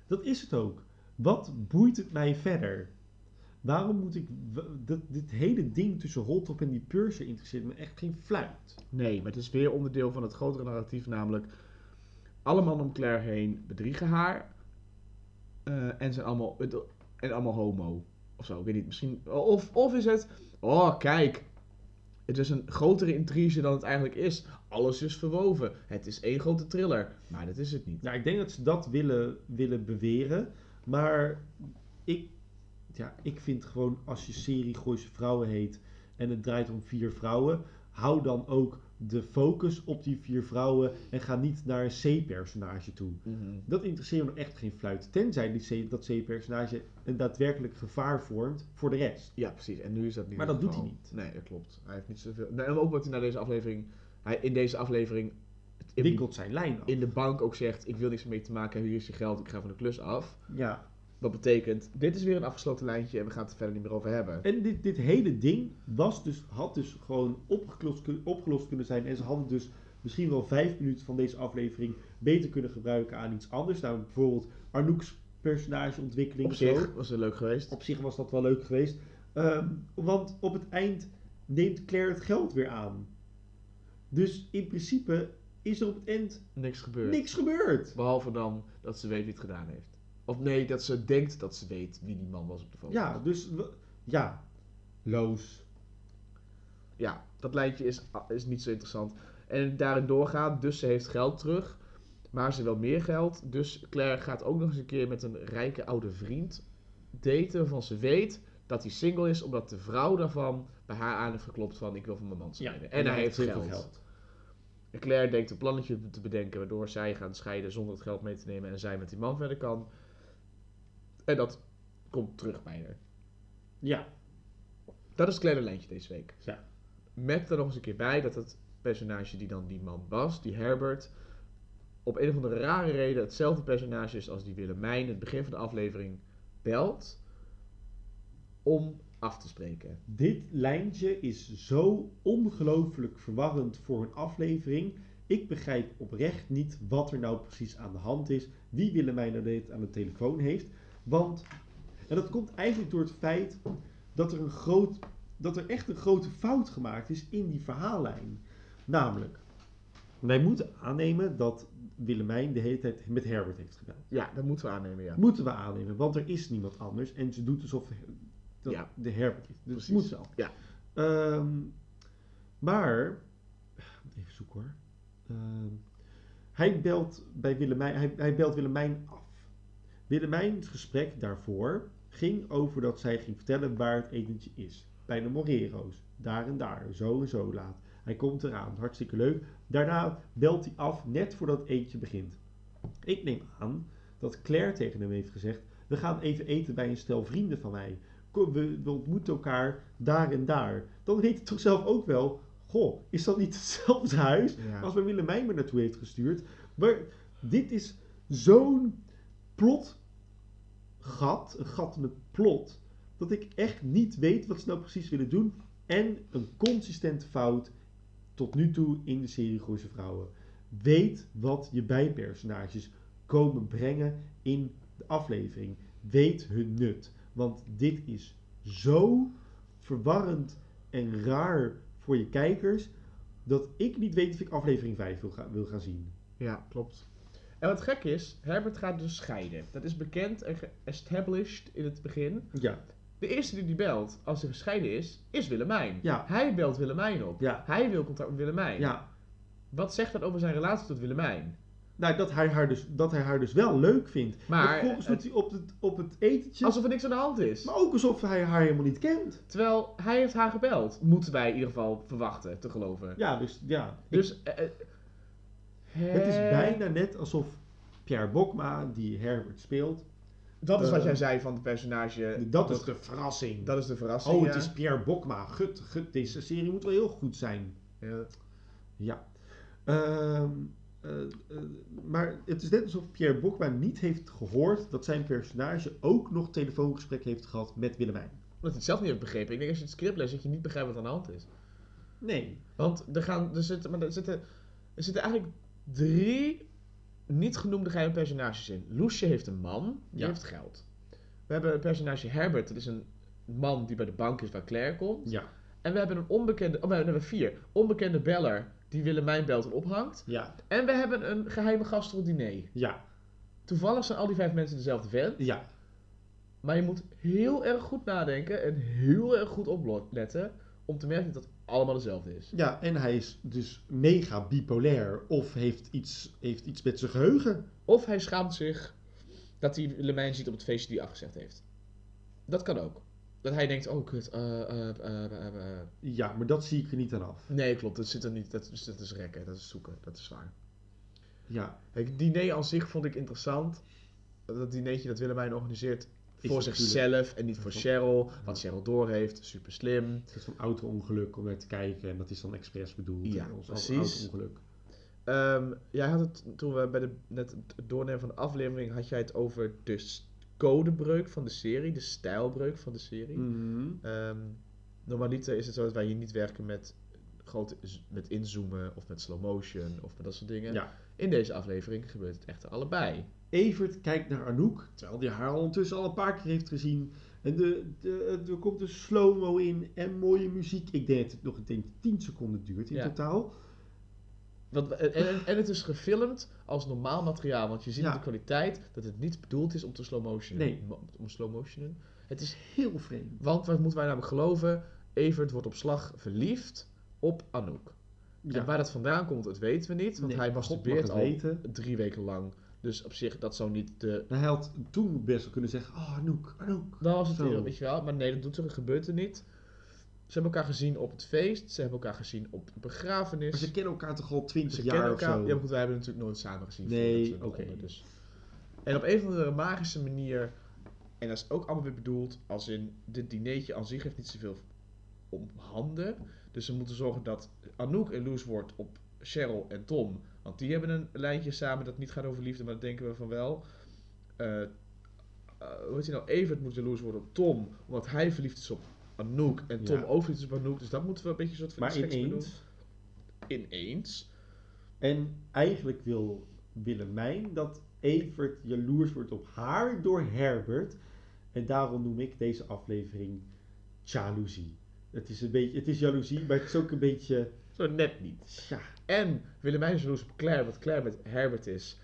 Dat is het ook. Wat boeit het mij verder? Waarom moet ik... Dat, dit hele ding tussen Holtrop en die Purser interesseert me echt geen fluit. Nee, maar het is weer onderdeel van het grotere narratief, namelijk alle mannen om Claire heen bedriegen haar eh, en zijn allemaal, en allemaal homo. Of zo, ik weet niet, misschien. Of, of is het, oh kijk, het is een grotere intrige dan het eigenlijk is. Alles is verwoven. Het is één grote thriller, maar dat is het niet. Nou, ik denk dat ze dat willen, willen beweren. Maar ik, ja, ik vind gewoon als je serie Gooise Vrouwen heet en het draait om vier vrouwen, hou dan ook de focus op die vier vrouwen en ga niet naar een C-personage toe. Dat interesseert me echt geen fluit. Tenzij die C, dat C-personage een daadwerkelijk gevaar vormt voor de rest. Ja, precies. En nu is dat niet. Maar dat doet hij niet. Nee, dat klopt. Hij heeft niet zoveel. Nee, en ook wat hij na deze aflevering, hij in deze aflevering in, Wikkelt zijn lijn af. in de bank ook zegt: ik wil niks mee te maken hebben. Hier is je geld. Ik ga van de klus af. Ja. Dat betekent, dit is weer een afgesloten lijntje en we gaan het er verder niet meer over hebben. En dit, dit hele ding was dus, had dus gewoon opgelost, opgelost kunnen zijn. En ze hadden dus misschien wel vijf minuten van deze aflevering beter kunnen gebruiken aan iets anders. Nou, bijvoorbeeld Arnoek's personageontwikkeling. Op of zo. zich was het leuk geweest. Op zich was dat wel leuk geweest. Ehm, want op het eind neemt Claire het geld weer aan. Dus in principe is er op het eind Niks gebeurd. niks gebeurd. Behalve dan dat ze weet wie het gedaan heeft. Of nee, dat ze denkt dat ze weet wie die man was op de foto. Ja, dus ja. Loos. Ja, dat lijntje is, is niet zo interessant. En daarin doorgaan, dus ze heeft geld terug. Maar ze wil meer geld. Dus Claire gaat ook nog eens een keer met een rijke oude vriend daten. Waarvan ze weet dat hij single is. Omdat de vrouw daarvan bij haar aan heeft geklopt van ik wil van mijn man scheiden. en, hij heeft geld. veel geld. En Claire denkt een plannetje te bedenken waardoor zij gaan scheiden zonder het geld mee te nemen en zij met die man verder kan. En dat komt terug bij haar. Ja. Dat is het kleine lijntje deze week. Ja. Met er nog eens een keer bij dat het personage die dan die man was, die Herbert, op een of andere rare reden hetzelfde personage is als die Willemijn in het begin van de aflevering belt om af te spreken. Dit lijntje is zo ongelooflijk verwarrend voor een aflevering. Ik begrijp oprecht niet wat er nou precies aan de hand is. Wie Willemijn nou dit aan de telefoon heeft. Want, en dat komt eigenlijk door het feit dat er, een groot, dat er echt een grote fout gemaakt is in die verhaallijn. Namelijk, wij moeten aannemen dat Willemijn de hele tijd met Herbert heeft gebeld. Ja, dat moeten we aannemen, ja. Moeten we aannemen, want er is niemand anders. En ze doet alsof dat Ja. de Herbert is. Dus Precies. moet. Ja. Ehm, maar, even zoeken hoor. Ehm, hij, belt bij Willemijn, hij, hij belt Willemijn. Willemijns gesprek daarvoor ging over dat zij ging vertellen waar het etentje is. Bij de Morero's. Daar en daar. Zo en zo laat. Hij komt eraan. Hartstikke leuk. Daarna belt hij af net voordat het etentje begint. Ik neem aan dat Claire tegen hem heeft gezegd: We gaan even eten bij een stel vrienden van mij. Kom, we, we ontmoeten elkaar daar en daar. Dan weet hij toch zelf ook wel: Goh, is dat niet hetzelfde huis Ja. als waar Willemijn me naartoe heeft gestuurd? Maar dit is zo'n plotgat, een gat in het plot, dat ik echt niet weet wat ze nou precies willen doen. En een consistente fout tot nu toe in de serie Gooise Vrouwen. Weet wat je bijpersonages komen brengen in de aflevering. Weet hun nut. Want dit is zo verwarrend en raar voor je kijkers. Dat ik niet weet of ik aflevering 5 wil, ga- wil gaan zien. Ja, klopt. En wat gek is, Herbert gaat dus scheiden. Dat is bekend en established in het begin. Ja, De eerste die die belt als hij gescheiden is, is Willemijn. Ja. Hij belt Willemijn op. ja, Hij wil contact met Willemijn. ja. Wat zegt dat over zijn relatie tot Willemijn? Nou, dat hij, haar dus, dat hij haar dus wel leuk vindt. Maar, vervolgens het- doet hij op het, op het etentje. Alsof er niks aan de hand is. Maar ook alsof hij haar helemaal niet kent. Terwijl hij heeft haar gebeld. Moeten wij in ieder geval verwachten, te geloven. Ja, dus ja. Dus... eh, eh, Het is bijna net alsof Pierre Bokma, die Herbert speelt. Dat is wat eh, jij zei van het personage. Dat is de verrassing. Dat is de verrassing, oh, het is Pierre Bokma. Gut, gut, deze serie moet wel heel goed zijn. Ja. Ja. Ehm, eh, eh, maar het is net alsof Pierre Bokma niet heeft gehoord dat zijn personage ook nog telefoongesprek heeft gehad met Willemijn. Omdat hij het zelf niet heeft begrepen. Ik denk als je het script leest dat je niet begrijpt wat aan de hand is. Nee. Want er, gaan, er, zitten, maar er, zitten, er zitten eigenlijk drie niet genoemde geheime personages in. Loesje heeft een man, die Ja. heeft geld. We hebben een personage Herbert, dat is een man die bij de bank is waar Claire komt. Ja. En we hebben een onbekende, oh, we hebben vier. Onbekende beller die Willemijn belt en ophangt. Ja. En we hebben een geheime gast diner. Ja. Toevallig zijn al die vijf mensen dezelfde vent. Ja. Maar je moet heel erg goed nadenken en heel erg goed opletten om te merken dat allemaal dezelfde is. Ja, en hij is dus mega bipolair. Of heeft iets, heeft iets met zijn geheugen. Of hij schaamt zich dat hij Lemijn ziet op het feestje die hij afgezegd heeft. Dat kan ook. Dat hij denkt, oh kut, eh, eh, eh. Ja, maar dat zie ik er niet aan af. Nee, klopt, dat zit er niet. Dat, is- dat is rekken, dat is zoeken, dat is waar. Ja. Het diner aan zich vond ik interessant. Dat dinertje dat Willemijn organiseert Is voor zichzelf en niet voor Cheryl. Wat Cheryl doorheeft, super slim. Het is zo'n auto-ongeluk om naar te kijken. En dat is dan expres bedoeld. Ja, ons precies. auto-ongeluk. Ehm, jij had het toen we bij de, net het doornemen van de aflevering, had jij het over de codebreuk van de serie, de stijlbreuk van de serie. Mhm. Ehm, normaliter is het zo dat wij hier niet werken met, grote, met inzoomen of met slow motion of met dat soort dingen. Ja. In deze aflevering gebeurt het echter allebei. Evert kijkt naar Anouk, terwijl hij haar ondertussen al een paar keer heeft gezien. En de, de, er komt een slow-mo in en mooie muziek. Ik denk dat het nog een 10 seconden duurt in Ja. totaal. Want, en, en, en het is gefilmd als normaal materiaal, want je ziet Ja. de kwaliteit dat het niet bedoeld is om te slow motionen. Nee. Om slow motionen. Het is Heel vreemd. Want wat moeten wij namelijk geloven? Evert wordt op slag verliefd op Anouk. Ja. En waar dat vandaan komt, dat weten we niet. Want Nee, hij masturbeert al weten. drie weken lang. Dus op zich, dat zou niet de... Nou, hij had toen best wel kunnen zeggen, oh Anouk, Anouk. Dan was het weer, weet je wel. Maar nee, dat doet er, dat gebeurt er niet. Ze hebben elkaar gezien op het feest. Ze hebben elkaar gezien op de begrafenis. Maar ze kennen elkaar toch al 20 Ze jaar kennen of elkaar. zo? Ja, goed, wij hebben natuurlijk nooit samen gezien. Nee, oké. Dus. En op een of andere magische manier, en dat is ook allemaal weer bedoeld, als in dit dinertje aan zich heeft niet zoveel om handen. Dus ze moeten zorgen dat Anouk en Loes wordt op Cheryl en Tom. Want die hebben een lijntje samen dat niet gaat over liefde, maar dat denken we van wel. Eh, hoe heet hij nou? Evert moet jaloers worden op Tom, omdat hij verliefd is op Anouk. En Tom Ja. ook verliefd is op Anouk. Dus dat moeten we een beetje een soort van Maar ineens. Ineens. En eigenlijk wil Willemijn dat Evert jaloers wordt op haar door Herbert. En daarom noem ik deze aflevering jaloezie. Het is een beetje, het is jaloezie, maar het is ook een beetje, Zo net niet. ja, En Willemijn jaloers op Claire, wat Claire met Herbert is.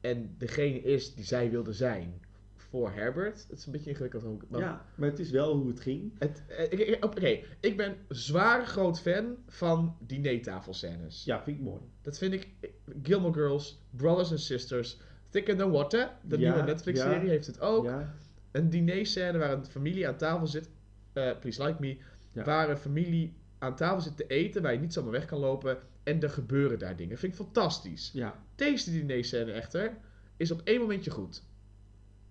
En degene is die zij wilde zijn voor Herbert. Het is een beetje ingewikkeld maar ja, maar het is wel hoe het ging. Het, eh, ik- Oké, ik ben zwaar groot fan van dinertafelscènes. Ja, vind ik mooi. Dat vind ik. Gilmore Girls, Brothers and Sisters, Thick and the Water, de Ja, nieuwe Netflix-serie, ja. heeft het ook. Ja, Een dinerscène waar een familie aan tafel zit. eh, please like me. Ja. Waar een familie aan tafel zit te eten, waar je niet zomaar weg kan lopen. En er gebeuren daar dingen. Vind ik fantastisch. ja, Deze dinerscène echter is op één momentje goed.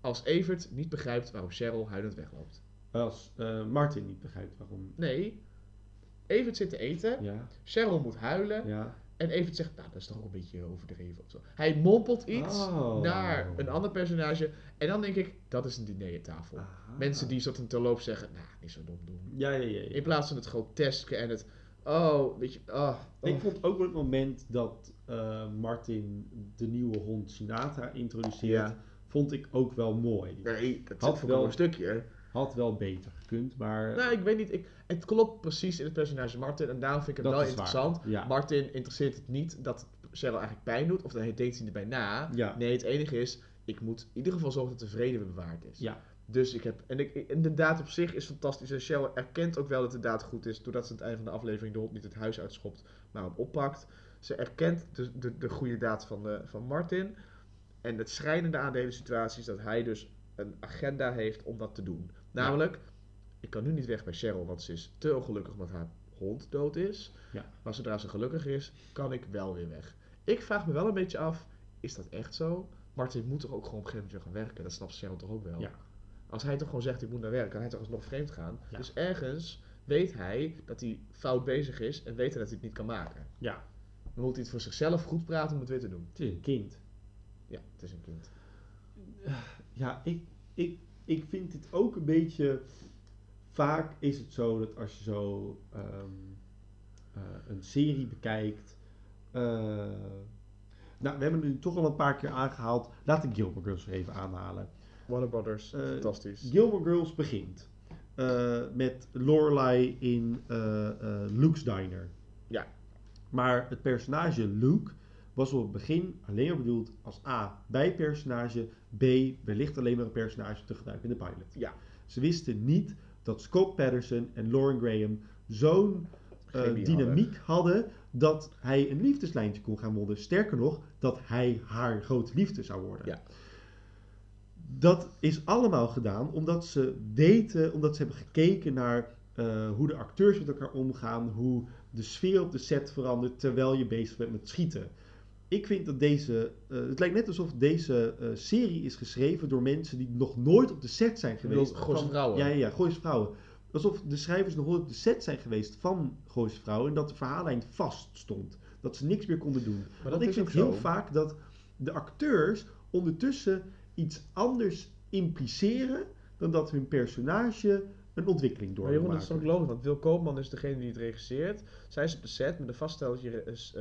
Als Evert niet begrijpt waarom Cheryl huilend wegloopt. als eh, Martin niet begrijpt waarom. Nee, Evert zit te eten. Ja, Cheryl moet huilen. ja. En Evert zegt, nou, dat is toch ook een beetje overdreven of zo. Hij mompelt iets Oh. naar een ander personage. En dan denk ik, dat is een dinertafel. Aha. Mensen die soort een terloop zeggen, nou, niet zo dom doen. Ja, ja, ja. ja. In plaats van het groteske en het, oh, weet je, ah. Ik oh. vond ook wel het moment dat eh, Martin de nieuwe hond Sinatra introduceert, Ja. vond ik ook wel mooi. Nee, dat Had wel- een stukje. Had wel beter maar Nou, ik weet niet. Ik, het klopt precies in het personage Martin. En daarom vind ik het Dat wel interessant. Ja. Martin interesseert het niet dat Cheryl eigenlijk pijn doet. Of dat hij deed hij erbij na. Ja. Nee, het enige is, ik moet in ieder geval zorgen dat de vrede bewaard is. Ja. Dus ik heb... En, ik, en de daad op zich is fantastisch. En Cheryl erkent ook wel dat de daad goed is. Doordat ze aan het einde van de aflevering de hond niet het huis uitschopt. Maar hem oppakt. Ze erkent de, de, de goede daad van, de, van Martin. En het schrijnende aan deze situatie is dat hij dus een agenda heeft om dat te doen. Namelijk, ik kan nu niet weg bij Cheryl, want ze is te ongelukkig omdat haar hond dood is. Ja. Maar zodra ze gelukkig is, kan ik wel weer weg. Ik vraag me wel een beetje af, is dat echt zo? Martin moet toch ook gewoon op een gegeven moment gaan werken? Dat snapt Cheryl toch ook wel? Ja. Als hij toch gewoon zegt, ik moet naar werk, kan hij toch alsnog vreemd gaan? Ja. Dus ergens weet hij dat hij fout bezig is en weet hij dat hij het niet kan maken. Ja. Dan moet hij het voor zichzelf goed praten om het weer te doen. Het is een kind. Ja, het is een kind. Ja, ik, ik, ik vind het ook een beetje. Vaak is het zo dat als je zo. ehm, eh, een serie bekijkt. eh, nou, we hebben nu toch al een paar keer aangehaald. Laat ik Gilmore Girls er even aanhalen. Warner Brothers, Eh, fantastisch. Gilmore Girls begint met Lorelai in Luke's Diner. Ja. Maar het personage Luke was op het begin alleen maar bedoeld als A, bijpersonage, B, wellicht alleen maar een personage te gebruiken in de pilot. Ja. Ze wisten niet dat Scott Patterson en Lauren Graham zo'n eh, dynamiek hadden. dat hij een liefdeslijntje kon gaan worden. Sterker nog, dat hij haar grote liefde zou worden. Ja. Dat is allemaal gedaan omdat ze weten, omdat ze hebben gekeken naar eh, hoe de acteurs met elkaar omgaan, hoe de sfeer op de set verandert terwijl je bezig bent met schieten. Ik vind dat deze, eh, het lijkt net alsof deze eh, serie is geschreven door mensen die nog nooit op de set zijn geweest. Gooise van- Vrouwen? Ja, ja, ja, Gooise Vrouwen. Alsof de schrijvers nog nooit op de set zijn geweest van Gooise Vrouwen en dat de verhaallijn vast stond. Dat ze niks meer konden doen. Maar Want ik is vind ook heel zo. vaak dat de acteurs ondertussen iets anders impliceren dan dat hun personage een ontwikkeling door Maar Jeroen, dat is ook logisch, want Wil Koopman is degene die het regisseert. Zij is op de set met een vaststelletje is,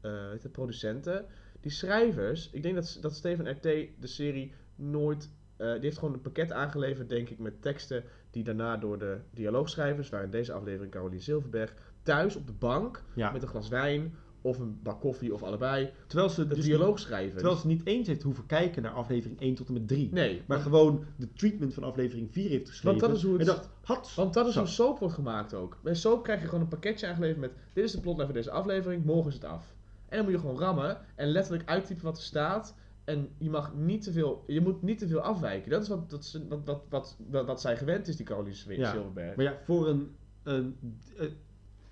het, producenten. Die schrijvers, ik denk dat, dat Steven RT de serie nooit... eh, die heeft gewoon een pakket aangeleverd, denk ik, met teksten die daarna door de dialoogschrijvers, waar in deze aflevering Caroline Silverberg, thuis op de bank Ja. met een glas wijn of een bak koffie of allebei, Terwijl ze de dus dialoog schrijven. Terwijl ze niet eens heeft hoeven kijken naar aflevering 1 tot en met 3. nee, Maar gewoon de treatment van aflevering 4 heeft geschreven. Want dat is hoe het- En dacht, had. Want dat is Zo. hoe soap wordt gemaakt ook. Bij soap krijg je gewoon een pakketje aangeleverd met... Dit is de plotlijn voor deze aflevering, morgen is het af. En dan moet je gewoon rammen en letterlijk uittypen wat er staat. En je mag niet te veel... Je moet niet te veel afwijken. Dat is wat, dat, is- wat, wat, wat, wat, wat zij gewend is, die Caroline Ja. Silverberg. Maar ja, voor een. een, een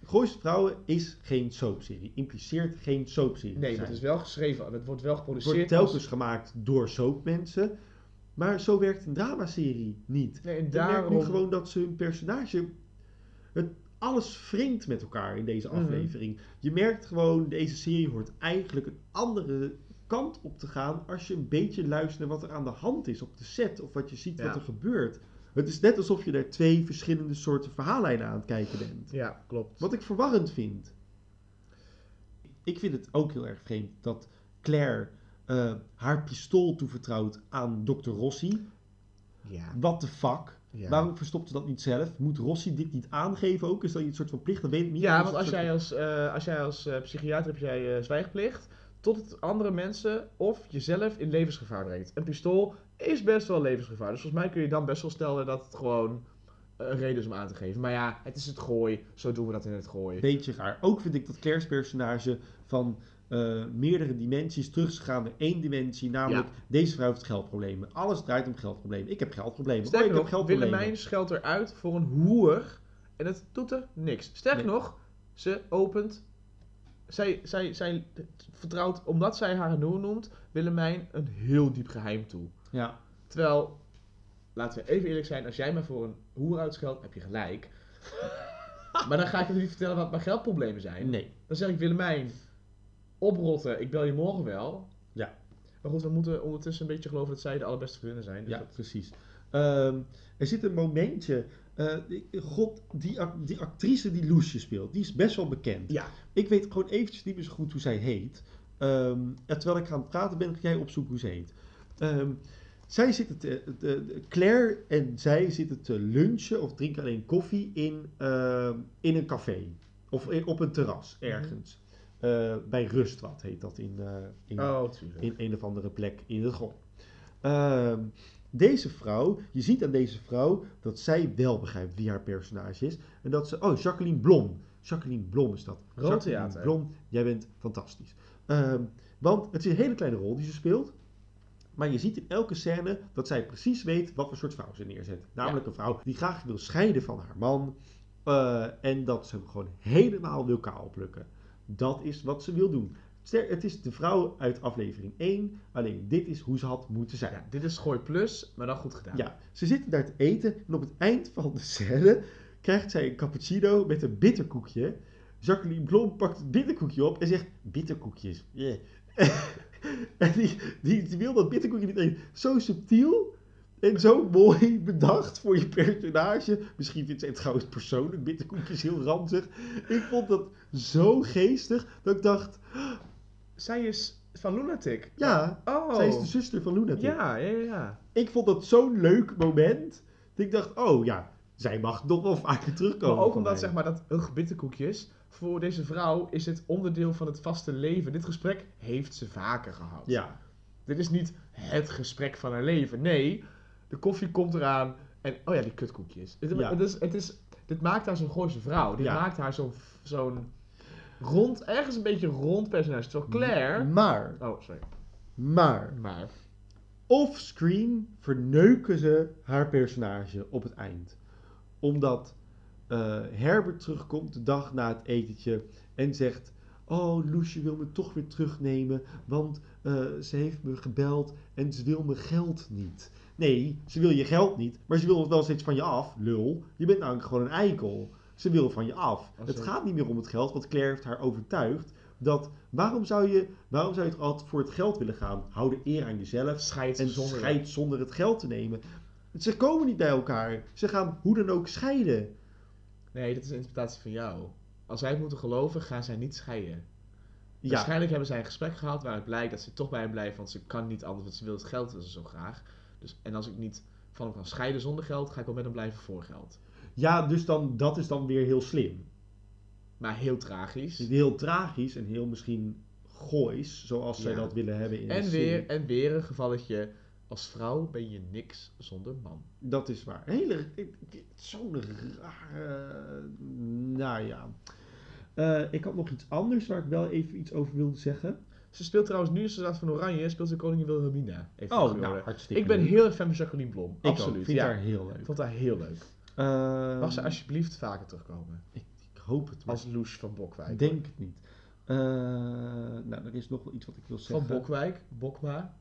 Gooise Vrouwen is geen soapserie. Impliceert geen soapserie. Nee, het is wel geschreven. Het wordt wel Het geproduceerd wordt telkens als- gemaakt door soapmensen. Maar zo werkt een dramaserie niet. Nee, en Je merkt daarom... nu gewoon dat ze hun personage. Het, alles wringt met elkaar in deze Mhm. aflevering. Je merkt gewoon, deze serie hoort eigenlijk een andere kant op te gaan. als je een beetje luistert naar wat er aan de hand is op de set. of wat je ziet Ja. wat er gebeurt. Het is net alsof je daar twee verschillende soorten verhaallijnen aan het kijken bent. Ja, klopt. Wat ik verwarrend vind. Ik vind het ook heel erg vreemd dat Claire eh, haar pistool toevertrouwt aan Dr. Rossi. Ja. What the fuck? Ja. Waarom verstopt ze dat niet zelf? Moet Rossi dit niet aangeven ook? Is dat een soort van plicht? Dat weet ik niet. Ja, want het als jij als, eh, als, jij als eh, psychiater heb jij eh, zwijgplicht tot het andere mensen of jezelf in levensgevaar brengt. Een pistool is best wel levensgevaar. Dus volgens mij kun je dan best wel stellen dat het gewoon eh, een reden is om aan te geven. Maar ja, het is het gooi. Zo doen we dat in het gooi. Beetje raar. Ook vind ik dat Claire's personage van eh, meerdere dimensies terug is gegaan naar één dimensie. Namelijk, deze vrouw heeft geldproblemen. Alles draait om geldproblemen. Ik heb geldproblemen. Oh, Sterker heb nog, geldproblemen. Willemijn scheldt eruit voor een hoer en het doet er niks. Sterker Nee. nog, ze opent... Zij, zij, zij vertrouwt, omdat zij haar hoer noemt, Willemijn een heel diep geheim toe. Ja. Terwijl, laten we even eerlijk zijn, als jij me voor een hoer uitscheldt, heb je gelijk. <laughs> maar dan ga ik je niet vertellen wat mijn geldproblemen zijn. Nee. Dan zeg ik Willemijn, oprotten, ik bel je morgen wel. Ja. Maar goed, we moeten ondertussen een beetje geloven dat zij de allerbeste vrienden zijn. Dus Ja, dat- precies. Ehm, er zit een momentje. eh, God, die, die actrice die Loesje speelt, die is best wel bekend. ja. Ik weet gewoon eventjes niet meer zo goed hoe zij heet. Ehm, en terwijl ik aan het praten ben, ga jij opzoeken hoe ze heet. Ehm, zij zitten te, Claire en zij zitten te lunchen of drinken alleen koffie in, in een café. Of in- op een terras ergens. Eh, bij Rustwat heet dat in, eh, in, Oh, in een of andere plek in het grond. Ehm, deze vrouw, je ziet aan deze vrouw dat zij wel begrijpt wie haar personage is. En dat ze, oh, Jacqueline Blom. Jacqueline Blom is dat. Jacqueline theater. Blom, jij bent fantastisch. Ehm, want het is een hele kleine rol die ze speelt. Maar je ziet in elke scène dat zij precies weet wat voor soort vrouw ze neerzet. Namelijk een vrouw die graag wil scheiden van haar man. eh, en dat ze hem gewoon helemaal wil kaal plukken. Dat is wat ze wil doen. Ster- Het is de vrouw uit aflevering 1. Alleen dit is hoe ze had moeten zijn. Ja, dit is Gooi Plus, maar dan goed gedaan. Ja, ze zitten daar te eten en op het eind van de scène krijgt zij een cappuccino met een bitterkoekje. Jacqueline Blom pakt het bitterkoekje op en zegt, bitterkoekjes, yeah. <laughs> en die, die, die wil dat bitterkoekje niet eten. Zo subtiel En zo mooi bedacht voor je personage. Misschien vindt zij het trouwens persoonlijk bitterkoekjes heel ranzig. Ik vond dat zo geestig dat ik dacht, Zij is van Lunatic. ja, Oh. zij is de zuster van Lunatic. Ja, ja, ja. Ik vond dat zo'n leuk moment. Dat ik dacht, oh ja, zij mag nog wel vaker terugkomen. Maar ook omdat mij. zeg maar dat ugh, bitterkoekjes, voor deze vrouw is het onderdeel van het vaste leven. Dit gesprek heeft ze vaker gehad. Ja, Dit is niet het gesprek van haar leven. Nee, de koffie komt eraan en oh ja, die kutkoekjes. Het, Ja. het is, het is, dit maakt haar zo'n Gooise vrouw. Dit Ja. maakt haar zo'n zo'n rond, ergens een beetje rond personage. Terwijl Claire... maar, Oh, sorry. maar, Maar... offscreen verneuken ze haar personage op het eind. Omdat eh, Herbert terugkomt de dag na het etentje en zegt... Oh, Loesje wil me toch weer terugnemen, want eh, ze heeft me gebeld en ze wil mijn geld niet. Nee, ze wil je geld niet, maar ze wil wel steeds van je af, lul. Je bent namelijk gewoon een eikel. Ze wil van je af. Het gaat niet meer om het geld, want Claire heeft haar overtuigd dat... Waarom zou je, waarom zou je het altijd voor het geld willen gaan? Hou de eer aan jezelf en zonder... scheid zonder het geld te nemen. Ze komen niet bij elkaar. Ze gaan hoe dan ook scheiden. Nee, dat is een interpretatie van jou. Als wij het moeten geloven, gaan zij niet scheiden. Ja, Waarschijnlijk hebben zij een gesprek gehad waaruit blijkt dat ze toch bij hem blijft, want ze kan niet anders, want ze wil het geld zo graag. Dus, en als ik niet van hem kan scheiden zonder geld, ga ik wel met hem blijven voor geld. ja dus dan, dat is dan weer heel slim. Maar heel tragisch. Heel tragisch en heel misschien goois, zoals zij dat willen hebben in de En serie. weer, en weer een gevalletje, als vrouw ben je niks zonder man. Dat is waar. Hele, zo'n rare... Nou ja. Eh, ik had nog iets anders waar ik wel even iets over wilde zeggen. Ze speelt trouwens nu, ze staat van Oranje, speelt ze koningin Wilhelmina. Even Oh, nou, hartstikke ik ben leuk. heel erg fan van Jacqueline Blom. Ik Absoluut. ook, vind ja. haar heel Ik leuk. vond haar heel leuk. Eh, Mag ze alsjeblieft vaker terugkomen? ik, ik hoop het, maar Als Loes van Bokwijk. ik denk het niet. Eh, nou, er is nog wel iets wat ik wil zeggen. Van Bokwijk, Bokma,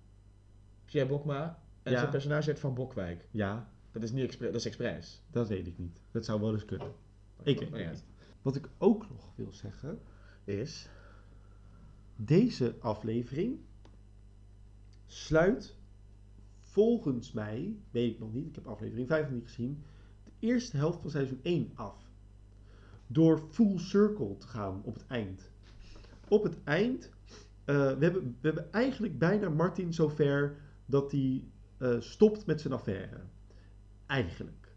Pierre Bokma. En Ja. zijn personage heet Van Bokwijk. Ja, Dat is niet expres, dat is expres. dat weet ik niet. Dat zou wel eens kunnen. Ik weet het niet. Wat ik ook nog wil zeggen. Is. Deze aflevering sluit volgens mij, weet ik nog niet, ik heb aflevering 5 nog niet gezien, de eerste helft van seizoen 1 af. Door full circle te gaan op het eind. Op het eind, eh, we, hebben, we eigenlijk bijna Martin zover dat hij eh, stopt met zijn affaire. Eigenlijk.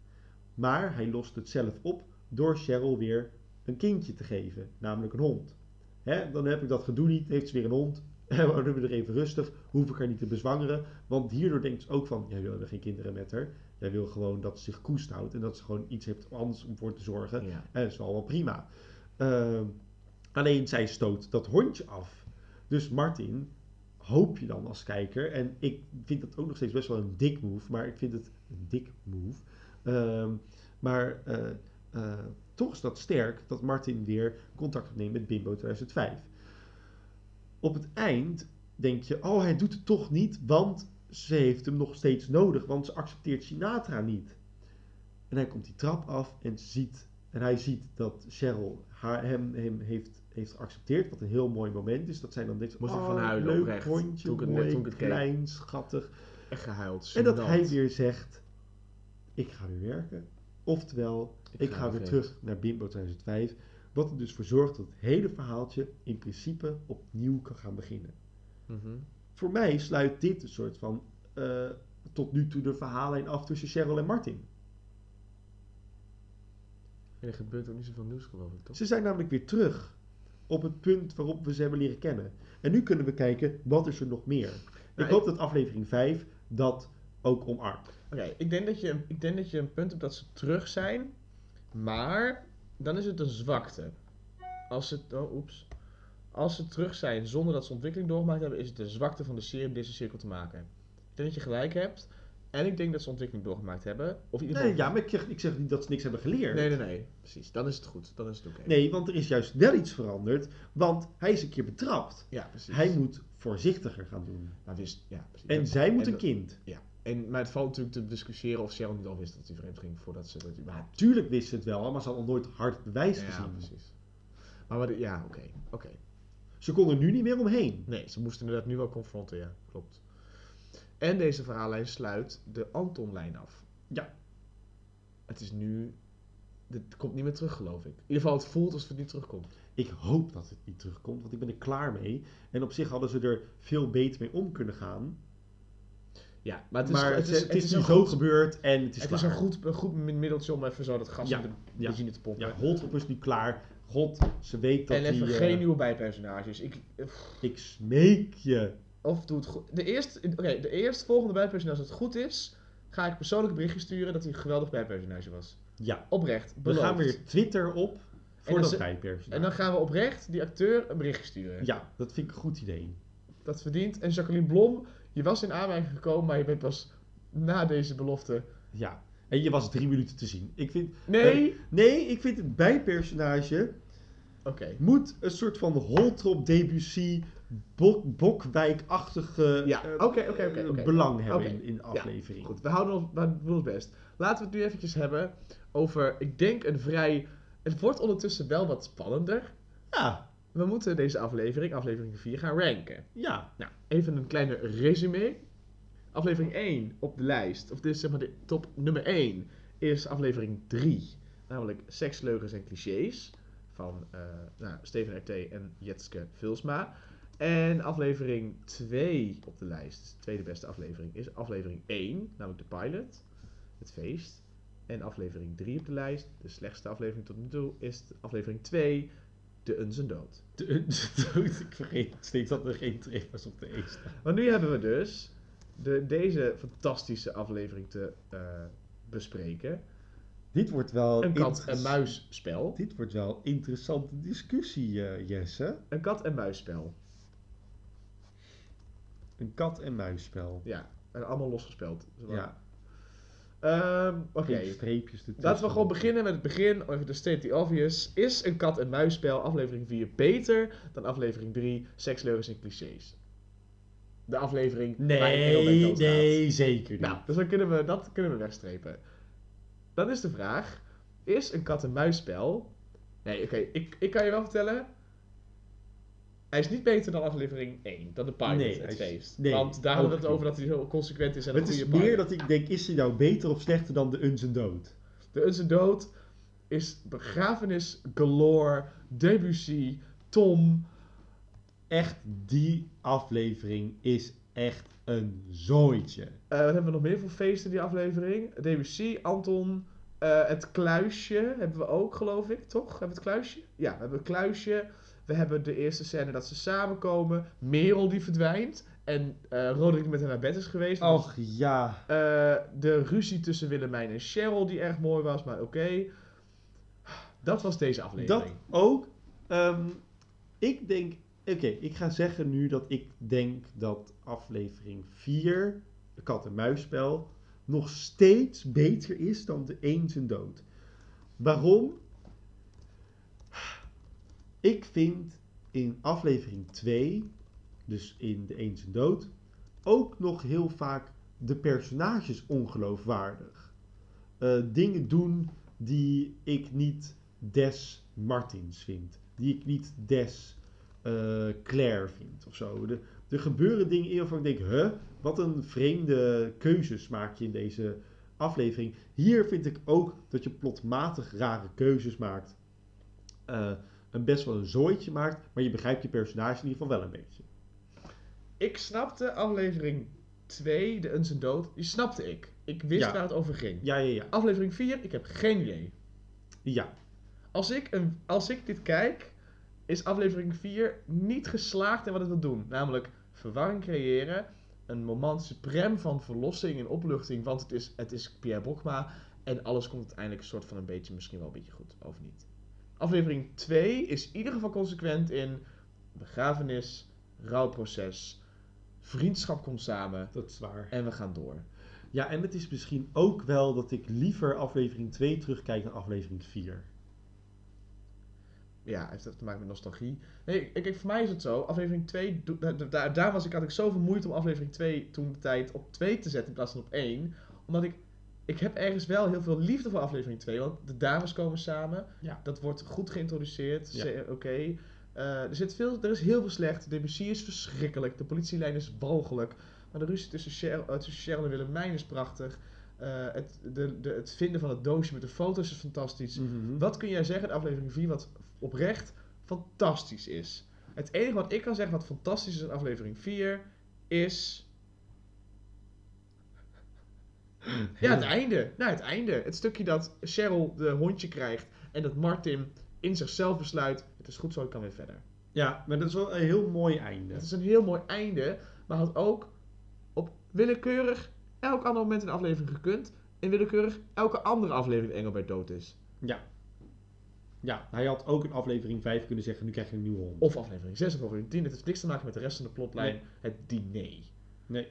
Maar hij lost het zelf op door Cheryl weer een kindje te geven, namelijk een hond. Hè, dan heb ik dat gedoe niet, heeft ze weer een hond. <laughs> En we doen we er even rustig, hoef ik haar niet te bezwangeren. Want hierdoor denkt ze ook van, jij wil geen kinderen met haar. Jij wil gewoon dat ze zich koest houdt en dat ze gewoon iets heeft anders om voor te zorgen. Ja. En dat is wel prima. Ehm, alleen zij stoot dat hondje af. Dus Martin, hoop je dan als kijker. En ik vind dat ook nog steeds best wel een dik move. Maar ik vind het een dik move. Ehm, maar eh, toch is dat sterk dat Martin weer contact opneemt met Bimbo 2005. Op het eind denk je, oh hij doet het toch niet, want ze heeft hem nog steeds nodig, want ze accepteert Sinatra niet. En hij komt die trap af en ziet, en hij ziet dat Cheryl haar, hem, hem heeft, heeft geaccepteerd, wat een heel mooi moment is. Dat zij dan denkt, Moest oh, van huilen, leuk oprecht. hondje, Toen ik het- toen klein, schattig. Echt gehuild. En dat hij weer zegt, ik ga weer werken. Oftewel, ik, ga, weer terug naar Bimbo 2005. Wat er dus voor zorgt dat het hele verhaaltje in principe opnieuw kan gaan beginnen. Mhm. Voor mij sluit dit een soort van eh, tot nu toe de verhaallijn af tussen Cheryl en Martin. En er gebeurt ook niet zoveel nieuws, geloof ik, toch? Ze zijn namelijk weer terug op het punt waarop we ze hebben leren kennen. En nu kunnen we kijken, wat is er nog meer? Nou, ik hoop dat aflevering 5 dat ook omarmt. Oké, ik, denk dat je, ik denk dat je een punt hebt dat ze terug zijn, maar dan is het een zwakte. Als ze, oh, oeps. Als ze terug zijn zonder dat ze ontwikkeling doorgemaakt hebben, is het de zwakte van de serie om deze cirkel te maken. Ik denk dat je gelijk hebt. En ik denk dat ze ontwikkeling doorgemaakt hebben. Of in ieder Nee, geval... ja, maar ik zeg, ik zeg niet dat ze niks hebben geleerd. nee, nee, nee. Precies. Dan is het goed. Dan is het oké. Nee, want er is juist wel iets veranderd, want hij is een keer betrapt. Ja, precies. Hij moet voorzichtiger gaan doen. Maar wist, ja, precies. En zij moet en- een kind. Ja. En, maar het valt natuurlijk te discussiëren of Cheryl niet al wist dat hij vreemd ging voordat ze dat überhaupt... Tuurlijk wist ze het wel, maar ze had nog nooit hard bewijs Ja, gezien. precies. Maar wat, ja, oké. Oké. Ze kon er nu niet meer omheen. Nee, ze moesten inderdaad nu wel confronten, ja. Klopt. En deze verhaallijn sluit de Anton-lijn af. Ja. Het is nu... Dit komt niet meer terug, geloof ik. In ieder geval, het voelt alsof het niet terugkomt. Ik hoop dat het niet terugkomt, want ik ben er klaar mee. En op zich hadden ze er veel beter mee om kunnen gaan. Ja, maar het is, maar het is, het is, het nu zo goed, gebeurd en het is het klaar. is een goed, een goed middeltje om even zo dat gas Ja, in de ja, benzine te pompen. Ja, Holtrop is nu klaar. God, ze weet dat en even hij... geen eh, nieuwe bijpersonages. Ik, Ik smeek je. of doe het goed. De eerste, oké, de eerste volgende bijpersonage, als het goed is, ga ik persoonlijk een berichtje sturen dat hij een geweldig bijpersonage was. Ja, Oprecht. we beloofd. gaan weer Twitter op voor dat bijpersonage. En dan gaan we oprecht die acteur een berichtje sturen. Ja, dat vind ik een goed idee. Dat verdient. En Jacqueline Blom, je was in aanmerking gekomen, maar je bent pas na deze belofte. Ja. En je was drie minuten te zien. Ik vind, Nee! nee, ik vind het bijpersonage Oké. moet een soort van Holtrop, Debussy, Bok, Bokwijk-achtige Ja, eh, oké, eh, oké. belang hebben in, in de aflevering. Goed, we houden ons, we doen ons best. Laten we het nu eventjes hebben over, ik denk een vrij... Het wordt ondertussen wel wat spannender. Ja, We moeten deze aflevering, aflevering 4, gaan ranken. ja. Nou, even een kleine resume. Aflevering 1 op de lijst, of dit is zeg maar de top nummer 1, is aflevering 3. Namelijk Seks, Leugens en Clichés van eh, nou, Steven R.T. en Jetske Vilsma. En aflevering 2 op de lijst, de tweede beste aflevering, is aflevering 1, namelijk de pilot, het feest. En aflevering 3 op de lijst, de slechtste aflevering tot nu toe, is aflevering 2, De Uns en Dood. De- ik vergeet steeds dat er geen was op de E. Maar nu hebben we dus de, deze fantastische aflevering te eh, bespreken. Dit wordt wel Een kat- en muisspel. Dit wordt wel een interessante discussie, eh, Jesse. Een kat- en muisspel. Een kat- en muisspel. Ja, en allemaal losgespeld. Ja, Ehm, Oké, laten we gewoon beginnen met het begin. Even de state the obvious. Is een kat- en muisspel aflevering 4 beter dan aflevering 3 Seks, Leugens en Clichés? De aflevering Nee, nee, zeker niet. Nou, dus dan kunnen we, dat kunnen we wegstrepen. Dan is de vraag: is een kat-en-muisspel. Nee, oké, ik, ik kan je wel vertellen. Hij is niet beter dan aflevering 1, dan de pilot, Nee, het is- feest. nee, Want daar hadden we het over dat hij heel consequent is en een het is goede meer pilot. dat ik denk, is hij nou beter of slechter dan de Uns en Dood? De Unse Dood is begrafenis galore, Debussy, Tom. Echt, die aflevering is echt een zooitje. Eh, wat hebben we nog meer voor feesten in die aflevering? Debussy, Anton, eh, het kluisje hebben we ook, geloof ik, toch? Hebben we het kluisje? Ja, we hebben het kluisje. We hebben de eerste scène dat ze samenkomen. Merel die verdwijnt. En eh Roderick die met haar naar bed is geweest. Och ja. Eh, de ruzie tussen Willemijn en Cheryl die erg mooi was, maar oké. Dat was deze aflevering. Dat ook. Ehm, ik denk, oké, ik ga zeggen nu dat ik denk dat aflevering 4, de kat en muisspel, nog steeds beter is dan de Eens en Dood. Waarom? Ik vind in aflevering 2, dus in de Eens en Dood, ook nog heel vaak de personages ongeloofwaardig. Eh, dingen doen die ik niet Des Martins vind. Die ik niet Des eh, Claire vind of zo. De, er gebeuren dingen in waarvan ik denk, huh, wat een vreemde keuzes maak je in deze aflevering. Hier vind ik ook dat je plotmatig rare keuzes maakt. Eh, een best wel een zooitje maakt, maar je begrijpt je personage in ieder geval wel een beetje. Ik snapte aflevering 2, de Uns en Dood, die snapte ik. Ik wist Ja. waar het over ging. Ja, ja, ja. Aflevering 4, ik heb geen idee. Ja, Als ik, een, als ik dit kijk, is aflevering 4 niet geslaagd in wat het wil doen. Namelijk verwarring creëren, een moment suprem van verlossing en opluchting, want het is, het is Pierre Bokma en alles komt uiteindelijk een soort van een beetje, misschien wel een beetje goed, of niet. Aflevering 2 is in ieder geval consequent in begrafenis, rouwproces, vriendschap komt samen dat is waar. en we gaan door. Ja, en het is misschien ook wel dat ik liever aflevering 2 terugkijk dan aflevering 4. Ja, heeft dat te maken met nostalgie. Nee, kijk, voor mij is het zo. Aflevering 2, doe- da- da- daar, daar was ik, had ik zoveel moeite om aflevering 2 toen de tijd op 2 te zetten in plaats van op 1. Omdat ik, ik heb ergens wel heel veel liefde voor aflevering 2. Want de dames komen samen. Ja. Dat wordt goed geïntroduceerd. Ja. Oké. Eh, er, zit veel, er is heel veel slecht. De muziek is verschrikkelijk. De politielijn is walgelijk. Maar de ruzie tussen Cheryl, eh, tussen Cheryl en Willemijn is prachtig. Eh, het, de, de, het vinden van het doosje met de foto's is fantastisch. Mhm. Wat kun jij zeggen in aflevering 4 wat oprecht fantastisch is? Het enige wat ik kan zeggen wat fantastisch is in aflevering 4 is. Ja, het einde. Nou, het einde. Het stukje dat Cheryl de hondje krijgt en dat Martin in zichzelf besluit: het is goed zo, ik kan weer verder. Ja, maar dat is wel een heel mooi einde. Het is een heel mooi einde, maar had ook op willekeurig elk ander moment in de aflevering gekund. En willekeurig elke andere aflevering Engelbert dood is. Ja. Ja, hij had ook in aflevering 5 kunnen zeggen, nu krijg je een nieuwe hond. Of aflevering 6 of aflevering 10. Het heeft niks te maken met de rest van de plotlijn. Nee. Het diner. Nee.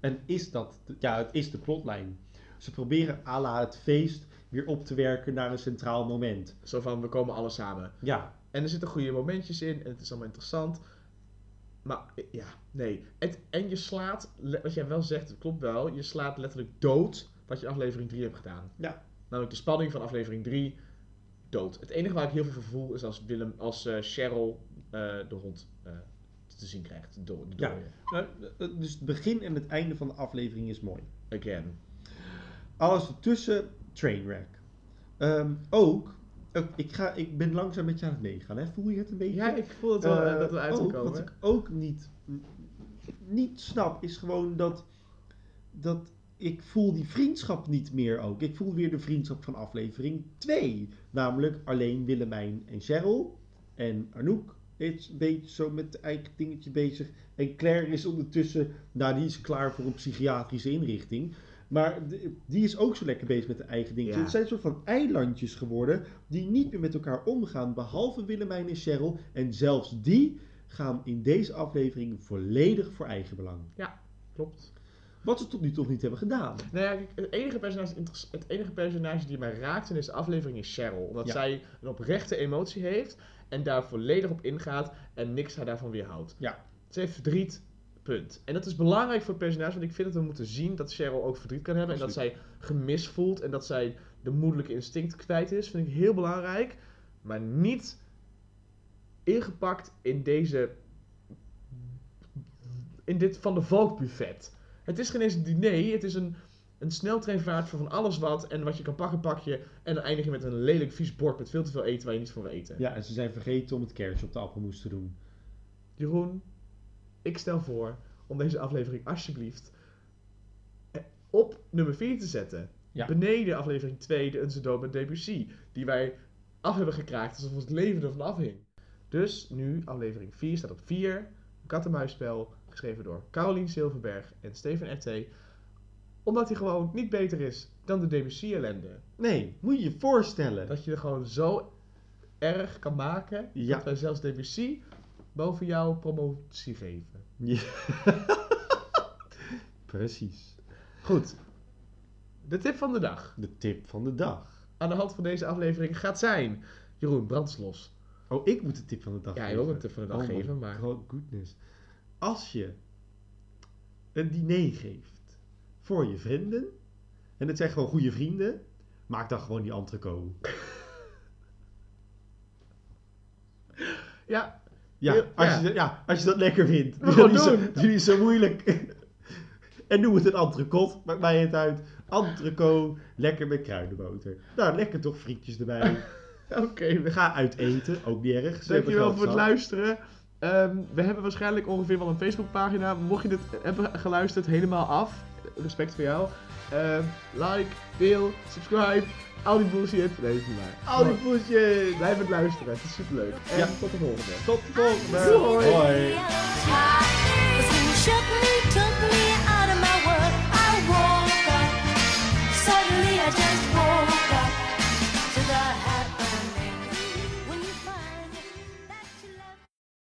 En is dat, ja, het is de plotlijn. Ze proberen à la het feest weer op te werken naar een centraal moment. Zo van, we komen alle samen. Ja, En er zitten goede momentjes in en het is allemaal interessant. Maar ja, nee. Het, en je slaat, wat jij wel zegt, het klopt wel. Je slaat letterlijk dood wat je in aflevering 3 hebt gedaan. Ja. Namelijk de spanning van aflevering 3 dood. Het enige waar ik heel veel voor voel is als, Willem, als eh, Cheryl eh, de hond eh, te zien krijgt. De, do- de Ja. Nou, eh, dus het begin en het einde van de aflevering is mooi. Again. Alles ertussen, trainwreck. Ehm, ook, ook ik, ga, ik ben langzaam met je aan het meegaan, hè? voel je het een beetje? Ja, ik voel het wel eh, Eh, dat we uit ook, komen. Wat ik ook niet, niet snap, is gewoon dat, dat ik voel die vriendschap niet meer ook. Ik voel weer de vriendschap van aflevering 2. Namelijk alleen Willemijn en Cheryl. En Anouk is een beetje zo met het eigen dingetje bezig. En Claire is ondertussen, nou die is klaar voor een psychiatrische inrichting. Maar de- die is ook zo lekker bezig met de eigen dingetje. Ja. Het zijn een soort van eilandjes geworden die niet meer met elkaar omgaan. Behalve Willemijn en Cheryl. En zelfs die gaan in deze aflevering volledig voor eigen belang. Klopt. Wat ze tot nu toe nog niet hebben gedaan. Nou ja, kijk, het enige, personage, het enige personage die mij raakt in deze aflevering is Cheryl. Omdat Ja. zij een oprechte emotie heeft en daar volledig op ingaat en niks haar daarvan weerhoudt. Ja. Ze heeft verdriet, punt. En dat is belangrijk voor het personage, want ik vind dat we moeten zien dat Cheryl ook verdriet kan hebben. En dat zij gemis voelt en dat zij de moedelijke instinct kwijt is. Vind ik heel belangrijk. Maar niet ingepakt in deze... In dit Van de Valk buffet. Het is geen eens een diner, het is een, een sneltreinvaart voor van alles wat. En wat je kan pakken, pak je. En dan eindig je met een lelijk vies bord met veel te veel eten waar je niet voor wil eten. Ja, en ze zijn vergeten om het kerstje op de appelmoes te doen. Jeroen, ik stel voor om deze aflevering alsjeblieft eh, op nummer 4 te zetten. Ja. Beneden aflevering 2, de Unse Dood met Debussy. Die wij af hebben gekraakt alsof ons leven ervan afhing. Dus nu aflevering 4 staat op 4. Een kat-en-muisspel, geschreven door Caroline Silverberg en Steven R.T. Omdat hij gewoon niet beter is dan de Debussy-ellende. Nee, moet je je voorstellen. Dat je er gewoon zo erg kan maken Ja. dat wij zelfs Debussy boven jouw promotie geven. Ja. <laughs> Precies. Goed. De tip van de dag De tip van de dag. aan de hand van deze aflevering gaat zijn... Jeroen, brandslos. Oh, ik moet de tip van de dag Ja, geven. wil ook een tip van de dag Oh geven, maar... god- goodness. Als je een diner geeft voor je vrienden, en het zijn gewoon goede vrienden, maak dan gewoon die entrecote. Ja, Ja, Ja. als, Je, ja, als je dat lekker vindt. Doe gaan niet zo, doen. doe niet zo moeilijk. <laughs> en noem het een entrecote, maakt mij het uit. Entrecote, lekker met kruidenboter. Nou, lekker toch frietjes erbij. <laughs> oké. we Ga uit eten, ook niet erg. Dankjewel voor het luisteren. Ehm, we hebben waarschijnlijk ongeveer wel een Facebookpagina. Mocht je dit hebben geluisterd helemaal af, respect voor jou. Ehm, like, deel, subscribe, al die bullshit. Nee, dat is niet waar. Al die poesjes. Blijf het luisteren, het is superleuk. En Ja. tot de volgende. Tot de volgende. Doei. Hoi.